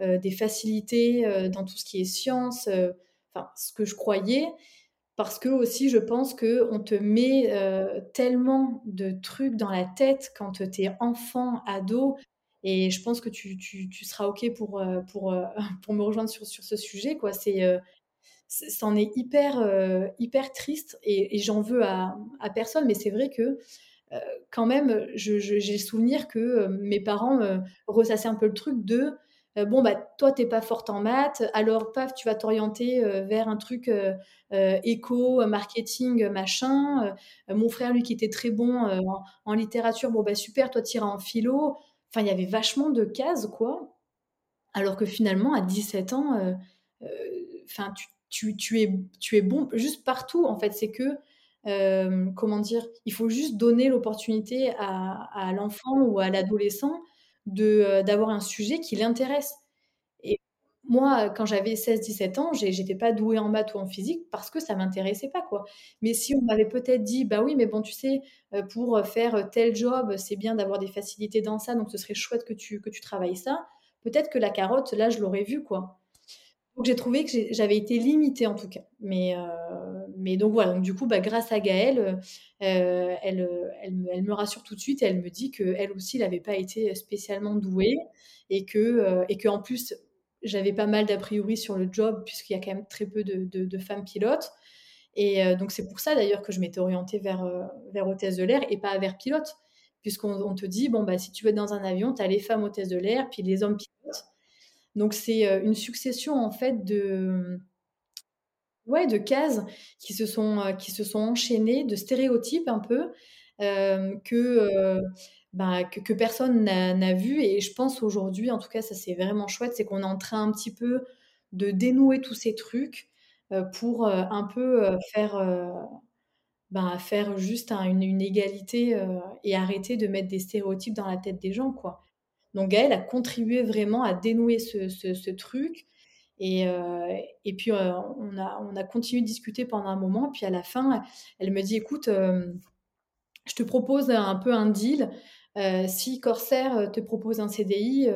des facilités euh, dans tout ce qui est science, euh, enfin ce que je croyais, parce que aussi je pense que on te met tellement de trucs dans la tête quand tu es enfant, ado, et je pense que tu, tu, tu seras OK pour, pour, <laughs> pour me rejoindre sur, sur ce sujet. Quoi. C'est, c'en est hyper, hyper triste et, j'en veux à, à, personne, mais c'est vrai que quand même, j'ai le souvenir que mes parents ressassaient un peu le truc de Euh, bon, bah, toi, t'es pas forte en maths, alors, paf, tu vas t'orienter euh, vers un truc euh, éco, marketing, machin. mon frère, lui, qui était très bon en, littérature, bon, bah, super, toi, tu iras en philo. Enfin, il y avait vachement de cases, quoi. Alors que finalement, à 17 ans, enfin, tu, tu, es, tu es bon juste partout, en fait. C'est que comment dire, il faut juste donner l'opportunité à, l'enfant ou à l'adolescent d'avoir un sujet qui l'intéresse. Et moi, quand j'avais 16-17 ans, j'étais pas douée en maths ou en physique parce que ça m'intéressait pas, quoi. Mais si on m'avait peut-être dit: «Bah oui, mais bon, tu sais, pour faire tel job, c'est bien d'avoir des facilités dans ça, donc ce serait chouette que tu que tu travailles ça», peut-être que la carotte, là, je l'aurais vue, quoi. Donc j'ai trouvé que j'avais été limitée en tout cas. Mais, mais donc voilà, donc du coup, bah, grâce à Gaëlle, euh, elle, euh, elle, me, elle, me, rassure tout de suite et elle me dit qu'elle aussi, n'avait pas été spécialement douée et que, euh, et que en plus, j'avais pas mal d'a priori sur le job puisqu'il y a quand même très peu de, femmes pilotes. Et donc c'est pour ça d'ailleurs que je m'étais orientée vers, vers hôtesse de l'air et pas vers pilote. Puisqu'on te dit, bon, bah, si tu veux être dans un avion, tu as les femmes hôtesses de l'air, puis les hommes pilotes. Donc c'est une succession en fait de, Ouais, de cases qui se sont, euh, qui enchaînées, de stéréotypes un peu, euh, que, euh, bah, que, personne n'a vu. Et je pense aujourd'hui, en tout cas, ça c'est vraiment chouette, c'est qu'on est en train un petit peu de dénouer tous ces trucs pour un peu faire, faire juste une, égalité et arrêter de mettre des stéréotypes dans la tête des gens, quoi. Donc Gaëlle a contribué vraiment à dénouer ce truc et, euh, et puis, euh, on, a, on a continué de discuter pendant un moment. Puis à la fin, elle me dit, écoute, euh, je te propose un peu un deal. si Corsair te propose un CDI,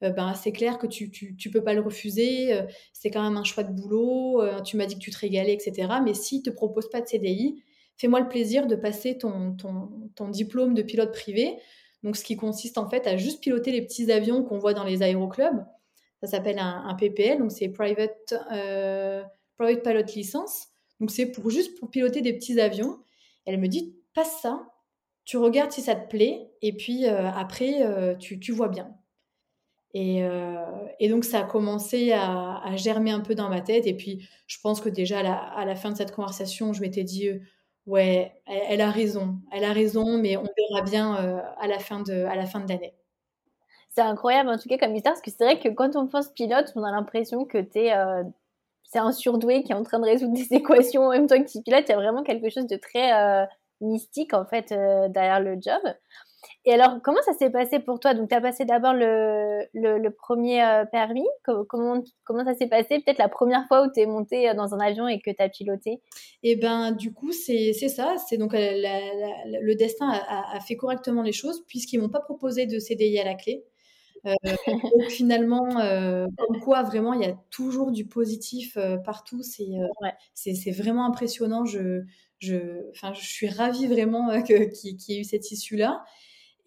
ben, c'est clair que tu, tu, peux pas le refuser. c'est quand même un choix de boulot. tu m'as dit que tu te régalais, etc. Mais s'il te propose pas de CDI, fais-moi le plaisir de passer ton, ton, ton, diplôme de pilote privé. Donc, ce qui consiste en fait à juste piloter les petits avions qu'on voit dans les aéroclubs. Ça s'appelle un, PPL, donc c'est Private, euh, Private Pilot License. Donc c'est pour juste pour piloter des petits avions. Elle me dit passe ça, tu regardes si ça te plaît, et puis euh, après euh, tu, vois bien. Et, donc ça a commencé à, germer un peu dans ma tête. Et puis je pense que déjà à la, fin de cette conversation, je m'étais dit ouais, elle, elle, a raison, elle a raison, mais on verra bien à à la fin de l'année c'est incroyable en tout cas comme histoire parce que c'est vrai que quand on pense pilote, on a l'impression que t'es euh, c'est un surdoué qui est en train de résoudre des <laughs> équations en même temps que tu pilotes. Il y a vraiment quelque chose de très euh, mystique en fait euh, derrière le job. Et alors, comment ça s'est passé pour toi? Donc, tu as passé d'abord le, le, premier permis. Comment, comment ça s'est passé? Peut-être la première fois où tu es monté dans un avion et que tu as piloté? Eh ben, du coup, c'est ça. C'est donc le destin a, a, fait correctement les choses puisqu'ils m'ont pas proposé de CDI à la clé. Euh, donc finalement, euh, comme quoi vraiment il y a toujours du positif euh, partout. C'est vraiment impressionnant. Je, je, enfin, je suis ravie vraiment qu'il y ait eu cette issue-là.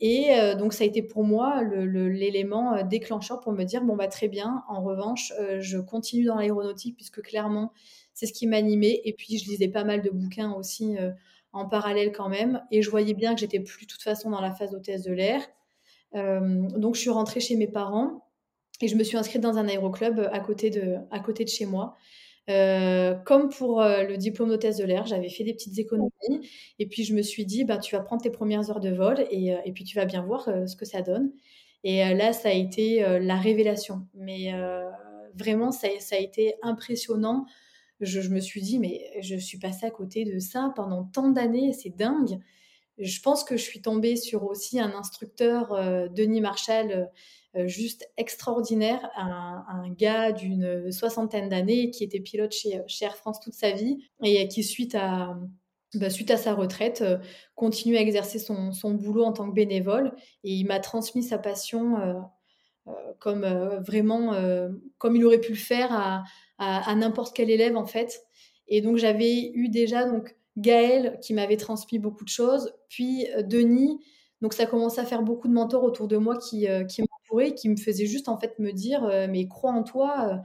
Et donc ça a été pour moi l'élément déclencheur pour me dire bon bah très bien. En revanche, je continue dans l'aéronautique puisque clairement c'est ce qui m'animait. Et puis je lisais pas mal de bouquins aussi en parallèle quand même. Et je voyais bien que j'étais plus de toute façon dans la phase d'hôtesse de l'air. Euh, donc je suis rentrée chez mes parents et je me suis inscrite dans un aéroclub à côté de, à côté de chez moi. Euh, comme pour euh, le diplôme d'hôtesse de l'air, j'avais fait des petites économies et puis je me suis dit, bah, tu vas prendre tes premières heures de vol et, et puis tu vas bien voir ce que ça donne. Et là, ça a été la révélation. Mais vraiment, ça, ça, a été impressionnant. Je, je, me suis dit, mais je suis passée à côté de ça pendant tant d'années, c'est dingue. Je pense que je suis tombée sur aussi un instructeur, euh, Denis Marshall, euh, euh, juste extraordinaire, un, gars d'une soixantaine d'années qui était pilote chez, chez, Air France toute sa vie et qui, suite à, bah, suite à sa retraite, continue à exercer son, son, boulot en tant que bénévole. Et il m'a transmis sa passion comme vraiment, comme il aurait pu le faire à, à, à n'importe quel élève en fait. Et donc j'avais eu déjà donc Gaël qui m'avait transmis beaucoup de choses, puis euh, Denis. Donc ça commençait à faire beaucoup de mentors autour de moi qui, euh, m'entouraient, qui me faisaient juste en fait me dire euh, mais crois en toi.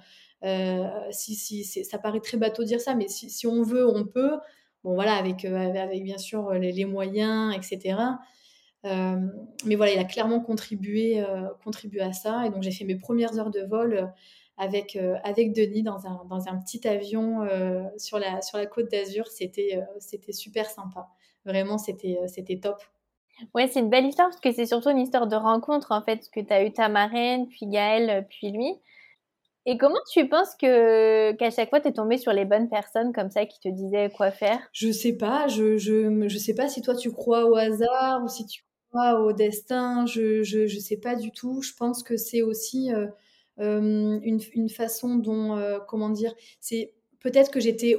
si, si ça paraît très bateau de dire ça, mais si, on veut, on peut. Bon voilà, avec, avec bien sûr les, les moyens, etc. mais voilà, il a clairement contribué, contribué à ça. Et donc, j'ai fait mes premières heures de vol avec, avec Denis dans un, dans un petit avion sur, la, sur la côte d'Azur. C'était c'était super sympa. Vraiment, c'était top. Ouais, c'est une belle histoire parce que c'est surtout une histoire de rencontre en fait, que tu as eu ta marraine, puis Gaël, puis lui. Et comment tu penses que qu'à chaque fois tu es tombé sur les bonnes personnes comme ça qui te disaient quoi faire? Je sais pas, je, je je sais pas si toi tu crois au hasard ou si tu crois au destin, je je je sais pas du tout. Je pense que c'est aussi euh, euh, une, une façon dont euh, comment dire, c'est peut-être que j'étais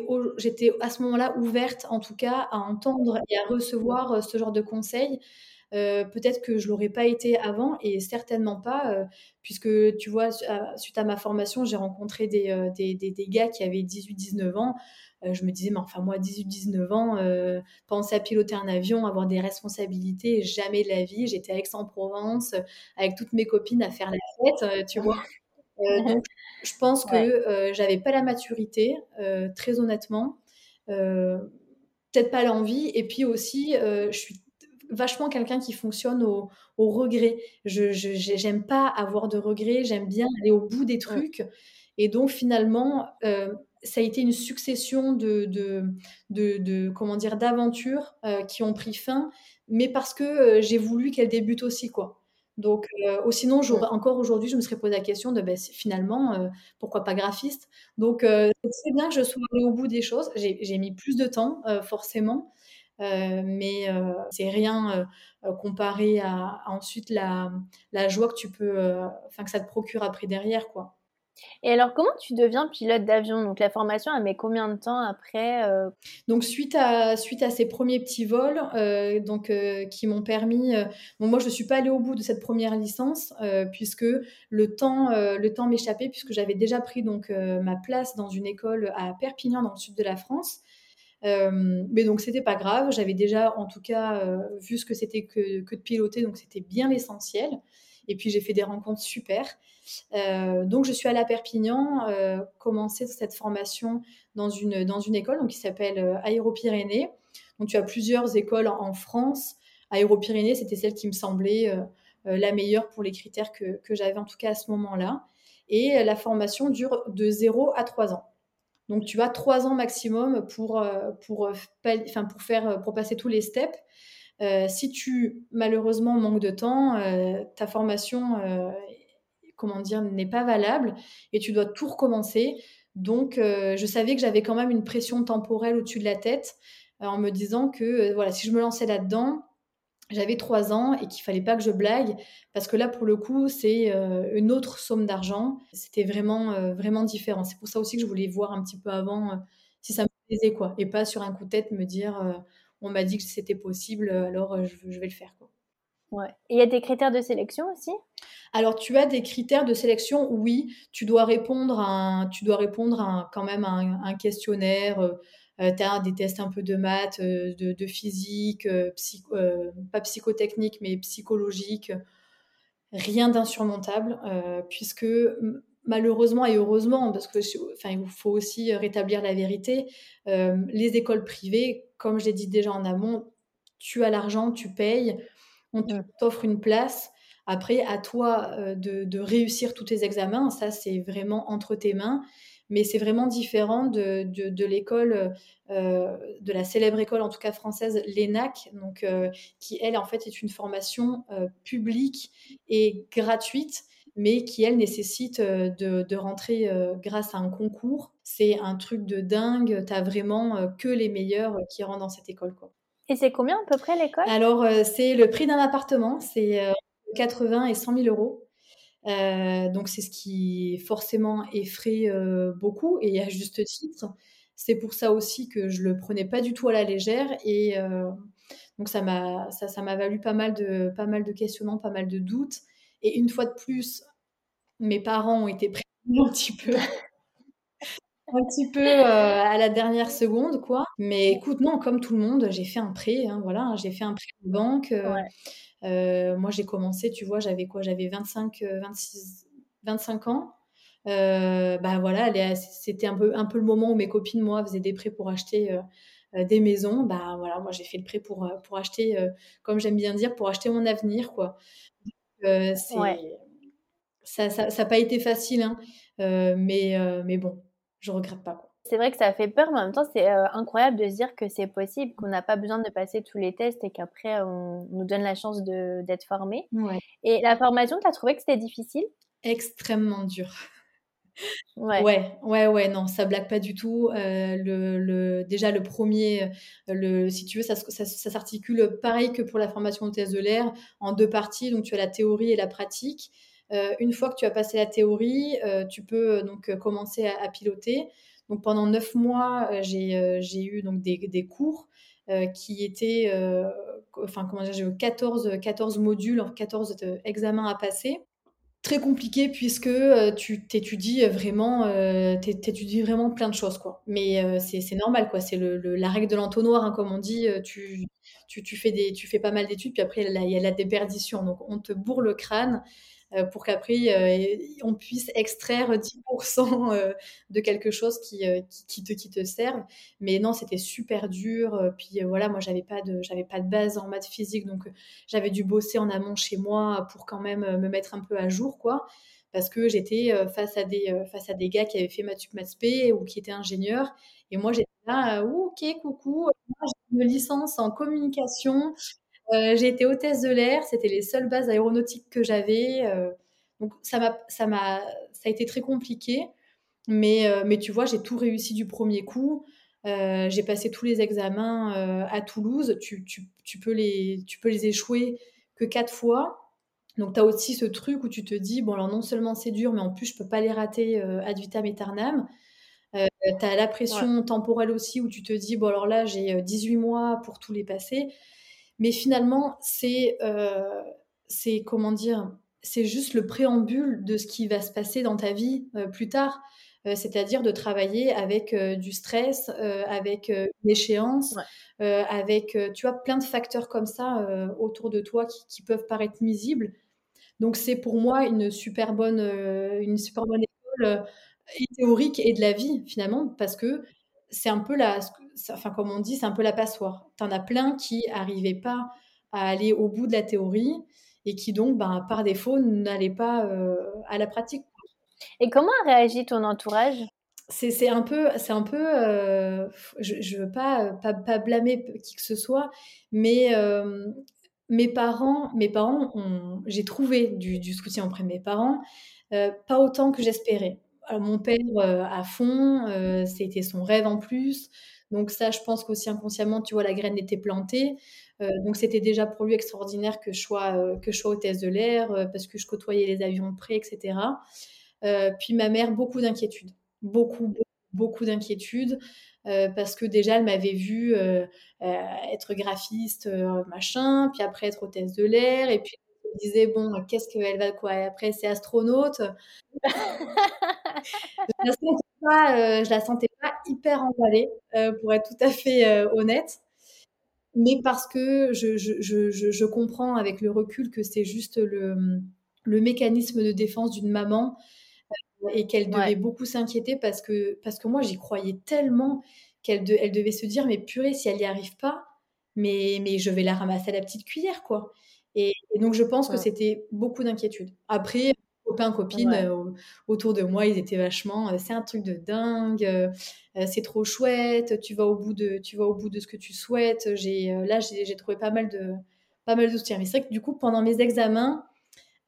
à ce moment-là ouverte en tout cas à entendre et à recevoir ce genre de conseils. Euh, peut-être que je l'aurais pas été avant et certainement pas, euh, puisque tu vois, suite à ma formation, j'ai rencontré des, euh, des, des, des, gars qui avaient 18-19 ans. je me disais, mais enfin, moi, 18-19 ans, penser à piloter un avion, avoir des responsabilités, jamais de la vie. J'étais à Aix-en-Provence avec toutes mes copines à faire la fête, tu vois. <laughs> donc, je pense que j'avais pas la maturité, très honnêtement. Peut-être pas l'envie. Et puis aussi, je suis vachement quelqu'un qui fonctionne au, regret. Je j'aime pas avoir de regrets, j'aime bien aller au bout des trucs. Et donc finalement, euh, ça a été une succession de, de, comment dire d'aventures euh, qui ont pris fin, mais parce que euh, j'ai voulu qu'elles débutent aussi quoi. Donc, sinon, encore aujourd'hui, je me serais posé la question de ben, finalement, pourquoi pas graphiste? Donc, c'est bien que je sois allée au bout des choses. J'ai mis plus de temps, forcément. Euh, mais euh, c'est rien euh, comparé à, ensuite la, la, joie que tu peux, enfin que ça te procure après derrière, quoi. Et alors, comment tu deviens pilote d'avion? Donc, la formation, elle met combien de temps après Donc, suite à, suite à ces premiers petits vols, donc, qui m'ont permis... moi, je ne suis pas allée au bout de cette première licence, puisque le temps, le temps m'échappait, puisque j'avais déjà pris donc, ma place dans une école à Perpignan, dans le sud de la France. Euh, mais donc c'était pas grave, j'avais déjà en tout cas euh, vu ce que c'était que, que, de piloter, donc c'était bien l'essentiel. Et puis j'ai fait des rencontres super. Euh, donc je suis allée à Perpignan, commencer cette formation dans une, dans une école donc, qui s'appelle Aéro-Pyrénées. Donc tu as plusieurs écoles en, France. Aéro-Pyrénées, c'était celle qui me semblait la meilleure pour les critères que, que j'avais en tout cas à ce moment-là. Et la formation dure de 0 à 3 ans. Donc, tu as trois ans maximum pour, euh, euh, euh, pour passer tous les steps. Si tu, malheureusement, manques de temps, ta formation, comment dire, n'est pas valable et tu dois tout recommencer. Donc, je savais que j'avais quand même une pression temporelle au-dessus de la tête en me disant que, voilà, si je me lançais là-dedans, j'avais trois ans et qu'il fallait pas que je blague parce que là pour le coup c'est euh, une autre somme d'argent c'était vraiment euh, vraiment différent c'est pour ça aussi que je voulais voir un petit peu avant euh, si ça me plaisait quoi et pas sur un coup de tête me dire on m'a dit que c'était possible alors je, vais le faire quoi. Ouais. Et il y a des critères de sélection aussi? Alors tu as des critères de sélection oui. Tu dois répondre à tu dois répondre à quand même à un questionnaire euh, tu as des tests un peu de maths, euh, de, physique, euh, pas psychotechnique, mais psychologique. Rien d'insurmontable, puisque malheureusement et heureusement, parce que enfin, il faut aussi rétablir la vérité, les écoles privées, comme je l'ai dit déjà en amont, tu as l'argent, tu payes, on t'offre une place. Après, à toi de, de, réussir tous tes examens, ça c'est vraiment entre tes mains mais c'est vraiment différent de, de, l'école, euh, de la célèbre école, en tout cas française, l'ENAC, donc, euh, qui, elle, en fait, est une formation euh, publique et gratuite, mais qui, elle, nécessite de rentrer grâce à un concours. C'est un truc de dingue, tu as vraiment que les meilleurs qui rentrent dans cette école. Quoi. Et c'est combien à peu près l'école? Alors, c'est le prix d'un appartement, c'est 80 et 100 000 euros. Euh, donc c'est ce qui forcément effraie euh, beaucoup et à juste titre. C'est pour ça aussi que je le prenais pas du tout à la légère et euh, donc ça m'a ça, ça m'a valu pas mal de pas mal de questionnements, pas mal de doutes et une fois de plus mes parents ont été pris un petit peu un petit peu à la dernière seconde quoi. Mais écoute non comme tout le monde j'ai fait un prêt hein, voilà hein, j'ai fait un prêt de banque. Euh, moi, j'ai commencé, tu vois, j'avais quoi J'avais 25, 26, 25 ans. Euh, bah voilà, c'était un peu, un peu le moment où mes copines, moi, faisaient des prêts pour acheter, euh, des maisons, bah, voilà, moi j'ai fait le prêt pour, pour acheter, comme j'aime bien dire, pour acheter mon avenir, quoi. Ouais. ça ça ça a pas été facile, hein, mais mais bon, je regrette pas. C'est vrai que ça fait peur, mais en même temps, c'est, heu, incroyable de se dire que c'est possible, qu'on n'a pas besoin de passer tous les tests et qu'après on nous donne la chance de d'être formés. Ouais. Et la formation, tu as trouvé que c'était difficile? Extrêmement dur. Ouais. Ouais, ouais, ouais, non, ça blague pas du tout. Le le déjà le 1er, le si tu veux, ça ça ça s'articule pareil que pour la formation hôtesse de l'air, en 2 parties. Donc tu as la théorie et la pratique. Heu, une fois que tu as passé la théorie, heu, tu peux donc commencer à piloter. Donc pendant 9 mois, j'ai, eu donc des cours, qui étaient, enfin comment dire? J'ai eu 14, 14 modules, 14 de examens à passer. Très compliqué puisque, tu tu étudies vraiment, étudies vraiment plein de choses, quoi. Mais, c'est normal, quoi, c'est le la règle de l'entonnoir, hein, comme on dit, tu fais tu fais pas mal d'études, puis après il y a la déperdition. Donc on te bourre le crâne, pour qu'après, heu, on puisse extraire 10 heu, de quelque chose qui, qui qui te qui te serve. Mais non, c'était super dur, puis voilà, moi j'avais pas de j'avais pas de base en maths physique, donc j'avais dû bosser en amont chez moi pour quand même, me mettre un peu à jour, quoi. Parce que j'étais, face à des, face à des gars qui avaient fait maths sup, maths ou qui étaient ingénieurs et moi j'étais là: «OK, coucou, moi j'ai une licence en communication, heu, j'ai été hôtesse de l'air». C'était les seules bases aéronautiques que j'avais, heu, donc ça m'a ça m'a ça a été très compliqué. Mais, heu, mais tu vois, j'ai tout réussi du 1er coup. J'ai passé tous les examens, à Toulouse. Tu tu tu peux les tu peux les échouer que 4 fois. Donc tu as aussi ce truc où tu te dis: «Bon alors non seulement c'est dur, mais en plus je peux pas les rater, ad vitam aeternam». Heu, tu as la Ouais. pression temporelle aussi où tu te dis: «Bon alors là, j'ai, heu, 18 mois pour tous les passer». Mais finalement, c'est, heu, c'est comment dire? C'est juste le préambule de ce qui va se passer dans ta vie, heu, plus tard. Heu, c'est-à-dire de travailler avec, du stress, avec, une échéance, Ouais. avec, tu vois, plein de facteurs comme ça, autour de toi qui qui peuvent paraître nuisibles. Donc c'est pour moi une super bonne, une super bonne école, et théorique et de la vie finalement, parce que c'est un peu la enfin comme on dit, c'est un peu la passoire. Tu en as plein qui arrivaient pas à aller au bout de la théorie et qui donc, ben, par défaut, n'allaient pas, heu, à la pratique. Et comment a réagi ton entourage? C'est c'est un peu c'est un peu, heu, je je veux pas, pas pas blâmer qui que ce soit, mais, hem, mes parents mes parents j'ai trouvé du du soutien auprès de mes parents, pas autant que j'espérais. Alors mon père, heu, à fond, heu, c'était son rêve en plus. Donc ça, je pense qu'aussi inconsciemment, tu vois, la graine était plantée. Donc c'était déjà pour lui extraordinaire que je sois, que je sois hôtesse de l'air, parce que je côtoyais les avions de près et cetera. Heu, puis ma mère, beaucoup d'inquiétudes. Beaucoup, beaucoup, beaucoup d'inquiétudes, heu, parce que déjà elle m'avait heu, être graphiste, machin, puis après être hôtesse de l'air et puis elle se disait: «Bon, qu'est-ce qu'elle va quoi, après c'est astronaute?» <laughs> Je la sentais pas, je la sentais pas hyper emballée, heu, pour être tout à fait, heu, honnête. Mais parce que je je je comprends avec le recul que c'est juste le, le mécanisme de défense d'une maman, heu, et qu'elle devait Ouais. beaucoup s'inquiéter parce que parce que moi j'y croyais tellement qu'elle de elle devait se dire: «Mais purée, si elle y arrive pas, mais mais je vais la ramasser à la petite cuillère, quoi» et donc je pense que c'était beaucoup d'inquiétudes. Après, copains, copines, Ouais. heu, autour de moi, ils étaient vachement, heu: «C'est un truc de dingue, heu, c'est trop chouette, tu vas au bout de tu vas au bout de ce que tu souhaites». J'ai, là, j'ai trouvé pas mal de pas mal de soutien. Mais c'est vrai que du coup, pendant mes examens,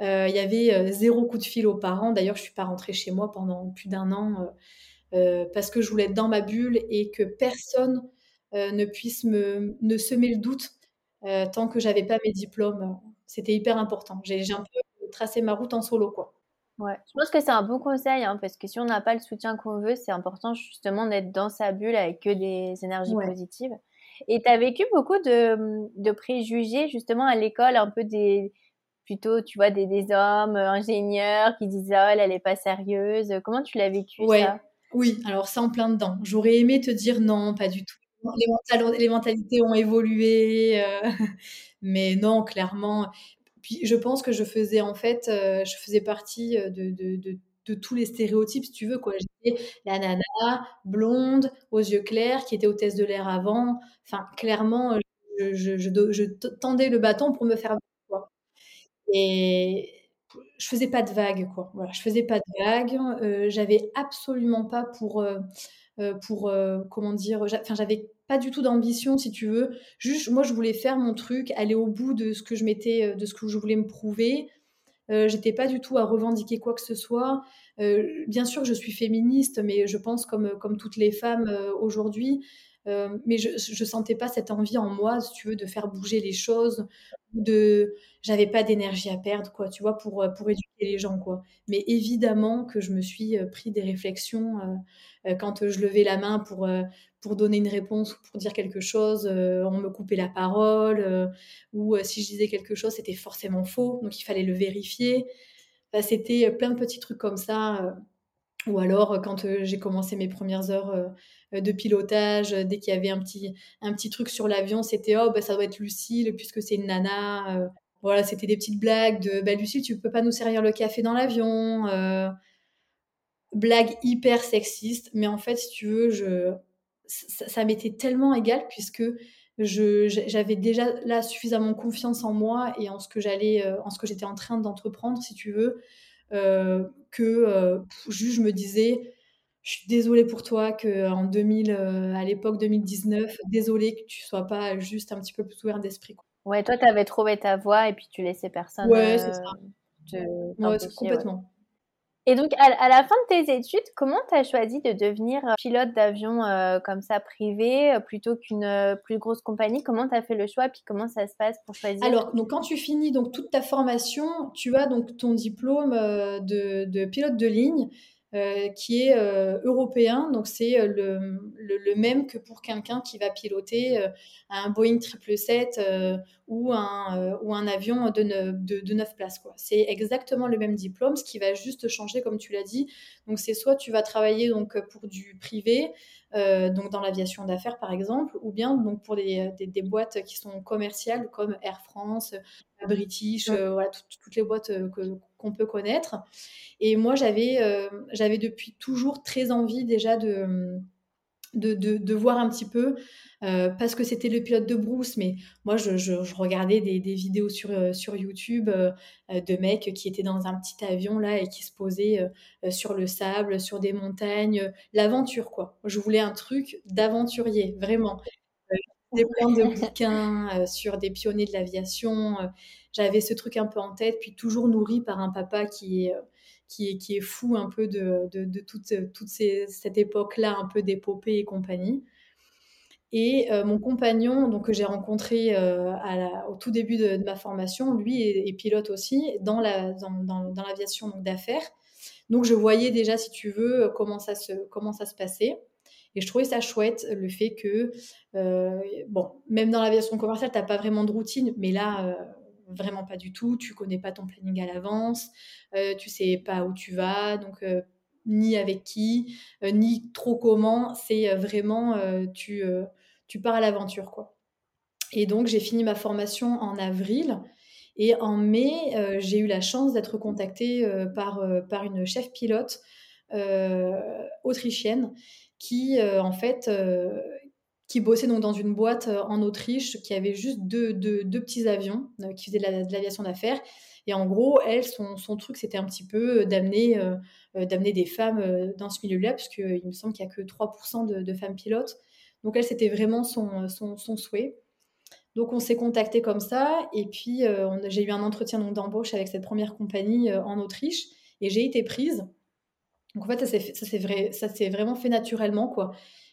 il y avait, 0 coup de fil aux parents. D'ailleurs, je suis pas rentrée chez moi pendant plus d'1 an, parce que je voulais être dans ma bulle et que personne, ne puisse me ne semer le doute, tant que j'avais pas mes diplômes. C'était hyper important. J'ai un peu tracé ma route en solo, quoi. Ouais, je pense que c'est un bon conseil, hein, parce que si on n'a pas le soutien qu'on veut, c'est important justement d'être dans sa bulle avec que des énergies Ouais. positives. Et tu as vécu beaucoup de, de préjugés justement à l'école, un peu des plutôt, tu vois, des des hommes, heu, ingénieurs qui disaient: «Oh, elle, elle est pas sérieuse». Comment tu l'as vécu Ouais, ça? oui, alors ça en plein dedans. J'aurais aimé te dire: «Non, pas du tout. Les mentalités ont évolué», heu, <laughs> mais non, clairement. Puis je pense que je faisais en fait, heu, je faisais partie, heu, de tous les stéréotypes, si tu veux, quoi. J'étais la nana blonde, aux yeux clairs, qui était hôtesse de l'air avant. Enfin, clairement, je tendais le bâton pour me faire quoi et je faisais pas de vagues, quoi. Voilà, je faisais pas de vagues, j'avais absolument pas pour, pour, heu, comment dire? Enfin, j'avais pas du tout d'ambition, si tu veux. Juste, moi, je voulais faire mon truc, aller au bout de ce que je m'étais, heu, de ce que je voulais me prouver. J'étais pas du tout à revendiquer quoi que ce soit. Bien sûr, je suis féministe, mais je pense comme, comme toutes les femmes, aujourd'hui. Heu, mais je je sentais pas cette envie en moi, si tu veux, de faire bouger les choses, de j'avais pas d'énergie à perdre, quoi, tu vois, pour, heu, pour éduquer les gens, quoi. Mais évidemment que je me suis, heu, pris des réflexions, quand, je levais la main pour, pour donner une réponse ou pour dire quelque chose, on me coupait la parole, ou, si je disais quelque chose, c'était forcément faux, donc il fallait le vérifier. Bah, c'était, plein de petits trucs comme ça, ou alors, quand, j'ai commencé mes 1res heures, heu heu, de pilotage, heu, dès qu'il y avait un petit un petit truc sur l'avion, c'était: «Oh, bah, ça doit être Lucile puisque c'est une nana», heu, voilà, c'était des petites blagues de: «Bah, Lucile, tu peux pas nous servir le café dans l'avion?» heu blagues hyper sexistes, mais en fait, si tu veux, je ça m'était tellement égal puisque j'avais déjà là suffisamment confiance en moi et en ce que j'allais, en ce que j'étais en train d'entreprendre, si tu veux, que, heu, juste je me disais: «Je suis désolée pour toi qu'en 2000, heu, à l'époque 2019, désolée que tu sois pas juste un petit peu plus ouvert d'esprit, quoi». Ouais, toi, tu avais trouvé ta voie et puis tu laissais personne, Ouais, c'est heu, ça. te Ouais, c'est complètement. Et donc à la fin de tes études, comment tu as choisi de devenir, heu, pilote d'avion, comme ça privé, plutôt qu'une, plus grosse compagnie? Comment tu as fait le choix? Puis comment ça se passe pour choisir? Alors, donc quand tu finis donc toute ta formation, tu as donc ton diplôme, de pilote de ligne, heu, qui est, heu, européen. Donc c'est, heu, le, le même que pour quelqu'un qui va piloter, un Boeing 777, heu, ou un, ou un avion de neu de de 9 places. C'est exactement le même diplôme, ce qui va juste changer, comme tu l'as dit. Donc c'est soit tu vas travailler donc, pour du privé, donc dans l'aviation d'affaires, par exemple, ou bien donc pour des, des boîtes qui sont commerciales comme Air France, British, heu, voilà, toutes toutes les boîtes, que qu'on peut connaître. Et moi, j'avais, hem, j'avais depuis toujours très envie déjà de, de de de voir un petit peu, parce que c'était le pilote de brousse, mais moi je je je regardais des des vidéos sur, sur YouTube, de mecs qui étaient dans un petit avion là et qui se posaient, sur le sable, sur des montagnes, l'aventure, quoi. Je voulais un truc d'aventurier, vraiment. Lisais plein de bouquins, heu, sur des pionniers de l'aviation, heu, j'avais ce truc un peu en tête, puis toujours nourrie par un papa qui est, heu, qui est qui est fou un peu de de de toutes ces cette époque-là, un peu d'épopée et compagnie. Et mon compagnon, donc que j'ai rencontré, heu, à la au tout début de de ma formation, lui est est pilote aussi dans la dans dans dans l'aviation d'affaires. Donc je voyais déjà, si tu veux, comment ça se comment ça se passait et je trouvais ça chouette, le fait que, heu, bon, même dans l'aviation commerciale, tu as pas vraiment de routine, mais là, heu, vraiment pas du tout. Tu connais pas ton planning à l'avance, heu, tu sais pas où tu vas, donc heu, ni avec qui, ni trop comment. C'est, vraiment, tu, tu pars à l'aventure, quoi. Et donc j'ai fini ma formation en avril et en mai, j'ai eu la chance d'être contactée, par, par une chef pilote, autrichienne qui, heu, en fait, heu, qui bossait donc dans une boîte, heu, en Autriche, qui avait juste 2- 2- 2 petits avions, qui faisaient de l'a de l'aviation d'affaires et en gros, elle, son son truc, c'était un petit peu, d'amener, d'amener des femmes, dans ce milieu-là, puisqu'il me semble qu'il y a que 3 % de de femmes pilotes. Donc elle, c'était vraiment son, son son souhait. Donc on s'est contactés comme ça et puis, j'ai eu un entretien d'embauche avec cette 1re compagnie, en Autriche et j'ai été prise. Donc en fait, ça s'est vrai vraiment fait naturellement, quoi.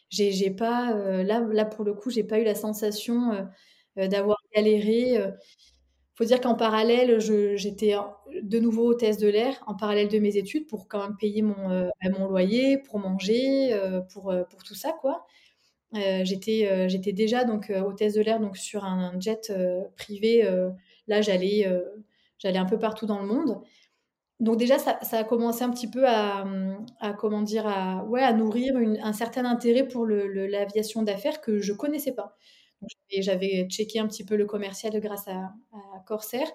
J'ai j'ai pas, heu, là là, pour le coup, j'ai pas eu la sensation, heu heu, d'avoir galéré, heu. Faut dire qu'en parallèle, j'étais de nouveau hôtesse de l'air, en parallèle de mes études pour quand même payer mon, bah, mon loyer, pour manger, pour, pour tout ça, quoi. J'étais, j'étais déjà donc, hôtesse de l'air donc sur un jet, heu, privé, là, j'allais, j'allais un peu partout dans le monde. Donc déjà, ça a commencé un petit peu à, comment dire? À ouais, à nourrir un certain intérêt pour l'aviation d'affaires que je connaissais pas. J'avais checké un petit peu le commercial grâce à Corsair,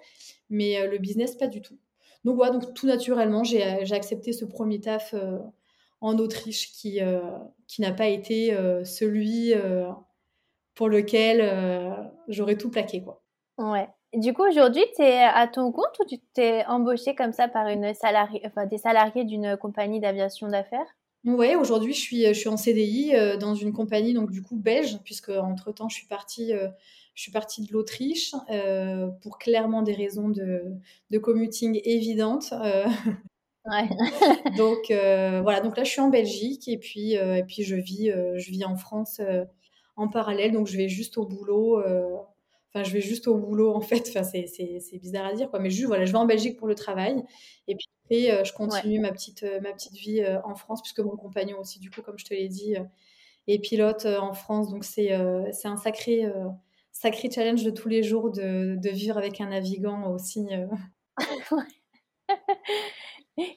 mais heu, le business, pas du tout. donc voilà, donc tout naturellement, j'ai accepté ce premier taf en Autriche qui, qui n'a pas été celui pour lequel j'aurais tout plaqué. Quoi. Ouais. Du coup, aujourd'hui, tu es à ton compte ou tu t'es embauché comme ça par une enfin, des salariés d'une compagnie d'aviation d'affaires? Ouais, aujourd'hui, je suis, je suis en CDI dans une compagnie, donc du coup, belge, puisque entre-temps, je suis partie, je suis partie de l'Autriche pour clairement des raisons de, de commuting évidentes. Ouais. <laughs> donc voilà, donc là, je suis en Belgique et puis, et puis je, vis, je vis en France en parallèle, donc je vais juste au boulot je vais juste au boulot, en fait. Enfin, c'est bizarre à dire, quoi. Mais juste, voilà, je vais en Belgique pour le travail. Et puis après, euh, je continue ma, petite, euh, ma petite vie euh, en France, puisque mon compagnon aussi, du coup, comme je te l'ai dit, est pilote en France. Donc, c'est c'est un sacré, sacré challenge de tous les jours de, de vivre avec un navigant aussi. <laughs>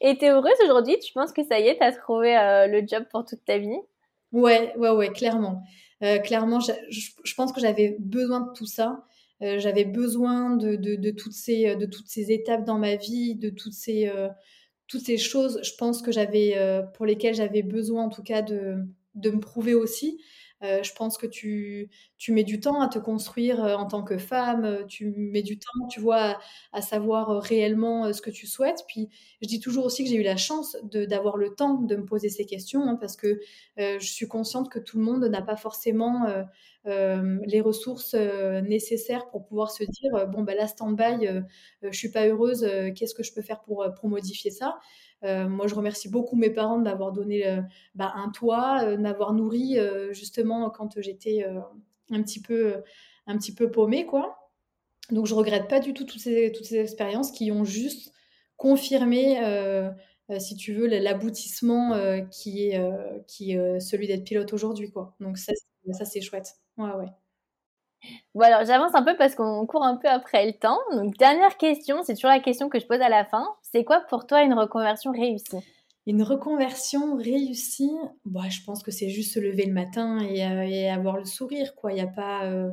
Et tu es heureuse aujourd'hui? Tu penses que ça y est, tu as trouvé le job pour toute ta vie? Ouais, ouais, ouais, clairement. clairement, je, je, pense que j'avais besoin de tout ça. Euh, j'avais besoin de, de, toutes ces, de toutes ces étapes dans ma vie, de toutes ces, euh, toutes ces choses, je pense que j'avais, euh, pour lesquelles j'avais besoin en tout cas de, de me prouver aussi. Euh, je pense que tu, mets du temps à te construire euh, en tant que femme, euh, tu mets du temps, tu vois, à, savoir réellement ce que tu souhaites. Puis je dis toujours aussi que j'ai eu la chance d'avoir le temps de me poser ces questions hein, parce que je suis consciente que tout le monde n'a pas forcément les ressources nécessaires pour pouvoir se dire bon, bah là, stand-by, je suis pas heureuse, qu'est-ce que je peux faire pour, modifier ça? Moi, je remercie beaucoup mes parents de m'avoir donné euh, bah, un toit, euh, de m'avoir nourri justement quand j'étais un petit peu un petit peu paumée, quoi. Donc, je regrette pas du tout toutes ces, toutes ces expériences qui ont juste confirmé, si tu veux, l'aboutissement qui est, qui celui d'être pilote aujourd'hui, quoi. Donc, ça, ça c'est chouette. Ouais, ouais. Bon alors j'avance un peu parce qu'on court un peu après le temps. Donc dernière question, c'est toujours la question que je pose à la fin. C'est quoi pour toi une reconversion réussie? Une reconversion réussie, bah, je pense que c'est juste se lever le matin et, euh, avoir le sourire. Quoi. Il a pas, euh,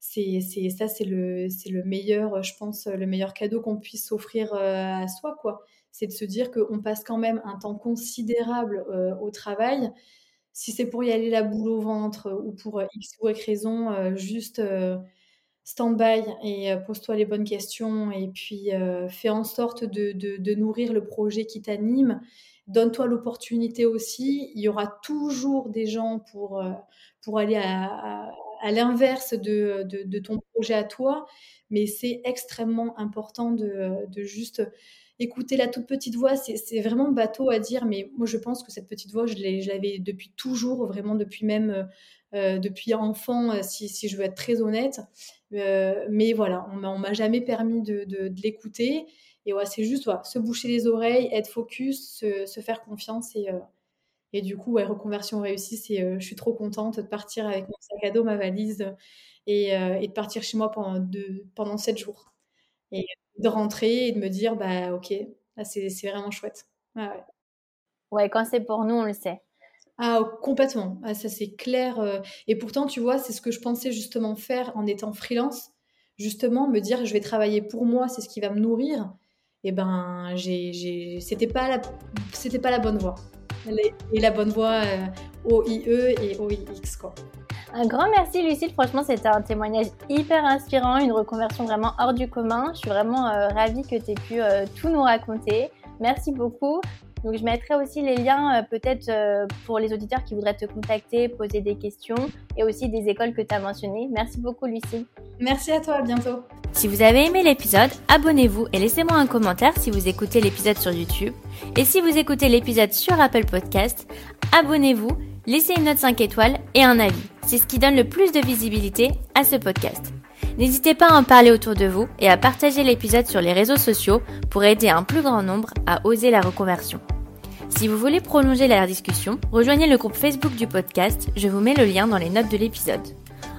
c'est, ça c'est le, c'est le meilleur, je pense, le meilleur cadeau qu'on puisse s'offrir euh, à soi. quoi. C'est de se dire qu'on passe quand même un temps considérable au travail si c'est pour y aller la boule au ventre ou pour euh, X ou Y raison, euh, juste euh, stand-by et pose-toi les bonnes questions et puis fais en sorte de, nourrir le projet qui t'anime. Donne-toi l'opportunité aussi. Il y aura toujours des gens pour, pour aller à, l'inverse de, ton projet à toi, mais c'est extrêmement important de, de juste écouter la toute petite voix, c'est vraiment bateau à dire, mais moi je pense que cette petite voix, je l'avais depuis toujours, vraiment depuis même euh, euh, depuis enfant, euh, si, je veux être très honnête. mais voilà, on m'a jamais permis de, l'écouter. Et ouais, c'est juste se boucher les oreilles, être focus, se, faire confiance et, du coup, reconversion réussie, c'est, je suis trop contente de partir avec mon sac à dos, ma valise et, de partir chez moi pendant, 7 jours. De rentrer et de me dire, bah ok, c'est vraiment chouette. ouais. ouais, quand c'est pour nous, on le sait. Ah, complètement. Ah, ça, c'est clair. Euh. Et pourtant, tu vois, c'est ce que je pensais justement faire en étant freelance. Justement, me dire, je vais travailler pour moi, c'est ce qui va me nourrir. Et eh ben, c'était pas la, c'était pas la bonne voie. Et la bonne voie euh, OIE et OIX, quoi. Un grand merci Lucille, franchement c'était un témoignage hyper inspirant, une reconversion vraiment hors du commun. Je suis vraiment euh, ravie que tu aies pu euh, tout nous raconter. Merci beaucoup. Donc je mettrai aussi les liens euh, peut-être pour les auditeurs qui voudraient te contacter, poser des questions et aussi des écoles que tu as mentionnées. Merci beaucoup Lucille. Merci à toi, à bientôt. Si vous avez aimé l'épisode, abonnez-vous et laissez-moi un commentaire si vous écoutez l'épisode sur YouTube. Et si vous écoutez l'épisode sur Apple Podcast, abonnez-vous laissez une note 5 étoiles et un avis. C'est ce qui donne le plus de visibilité à ce podcast. N'hésitez pas à en parler autour de vous et à partager l'épisode sur les réseaux sociaux pour aider un plus grand nombre à oser la reconversion. Si vous voulez prolonger la discussion, rejoignez le groupe Facebook du podcast, je vous mets le lien dans les notes de l'épisode.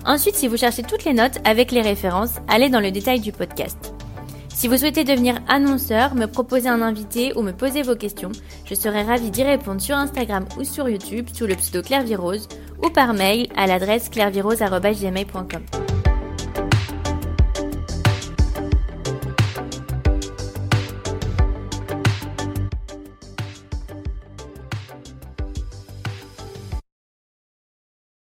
Ensuite, si vous cherchez toutes les notes avec les références, allez dans le détail du podcast. Si vous souhaitez devenir annonceur, me proposer un invité ou me poser vos questions, je serai ravie d'y répondre sur Instagram ou sur YouTube sous le pseudo Claire ou par mail à l'adresse clairvirose.gmail.com.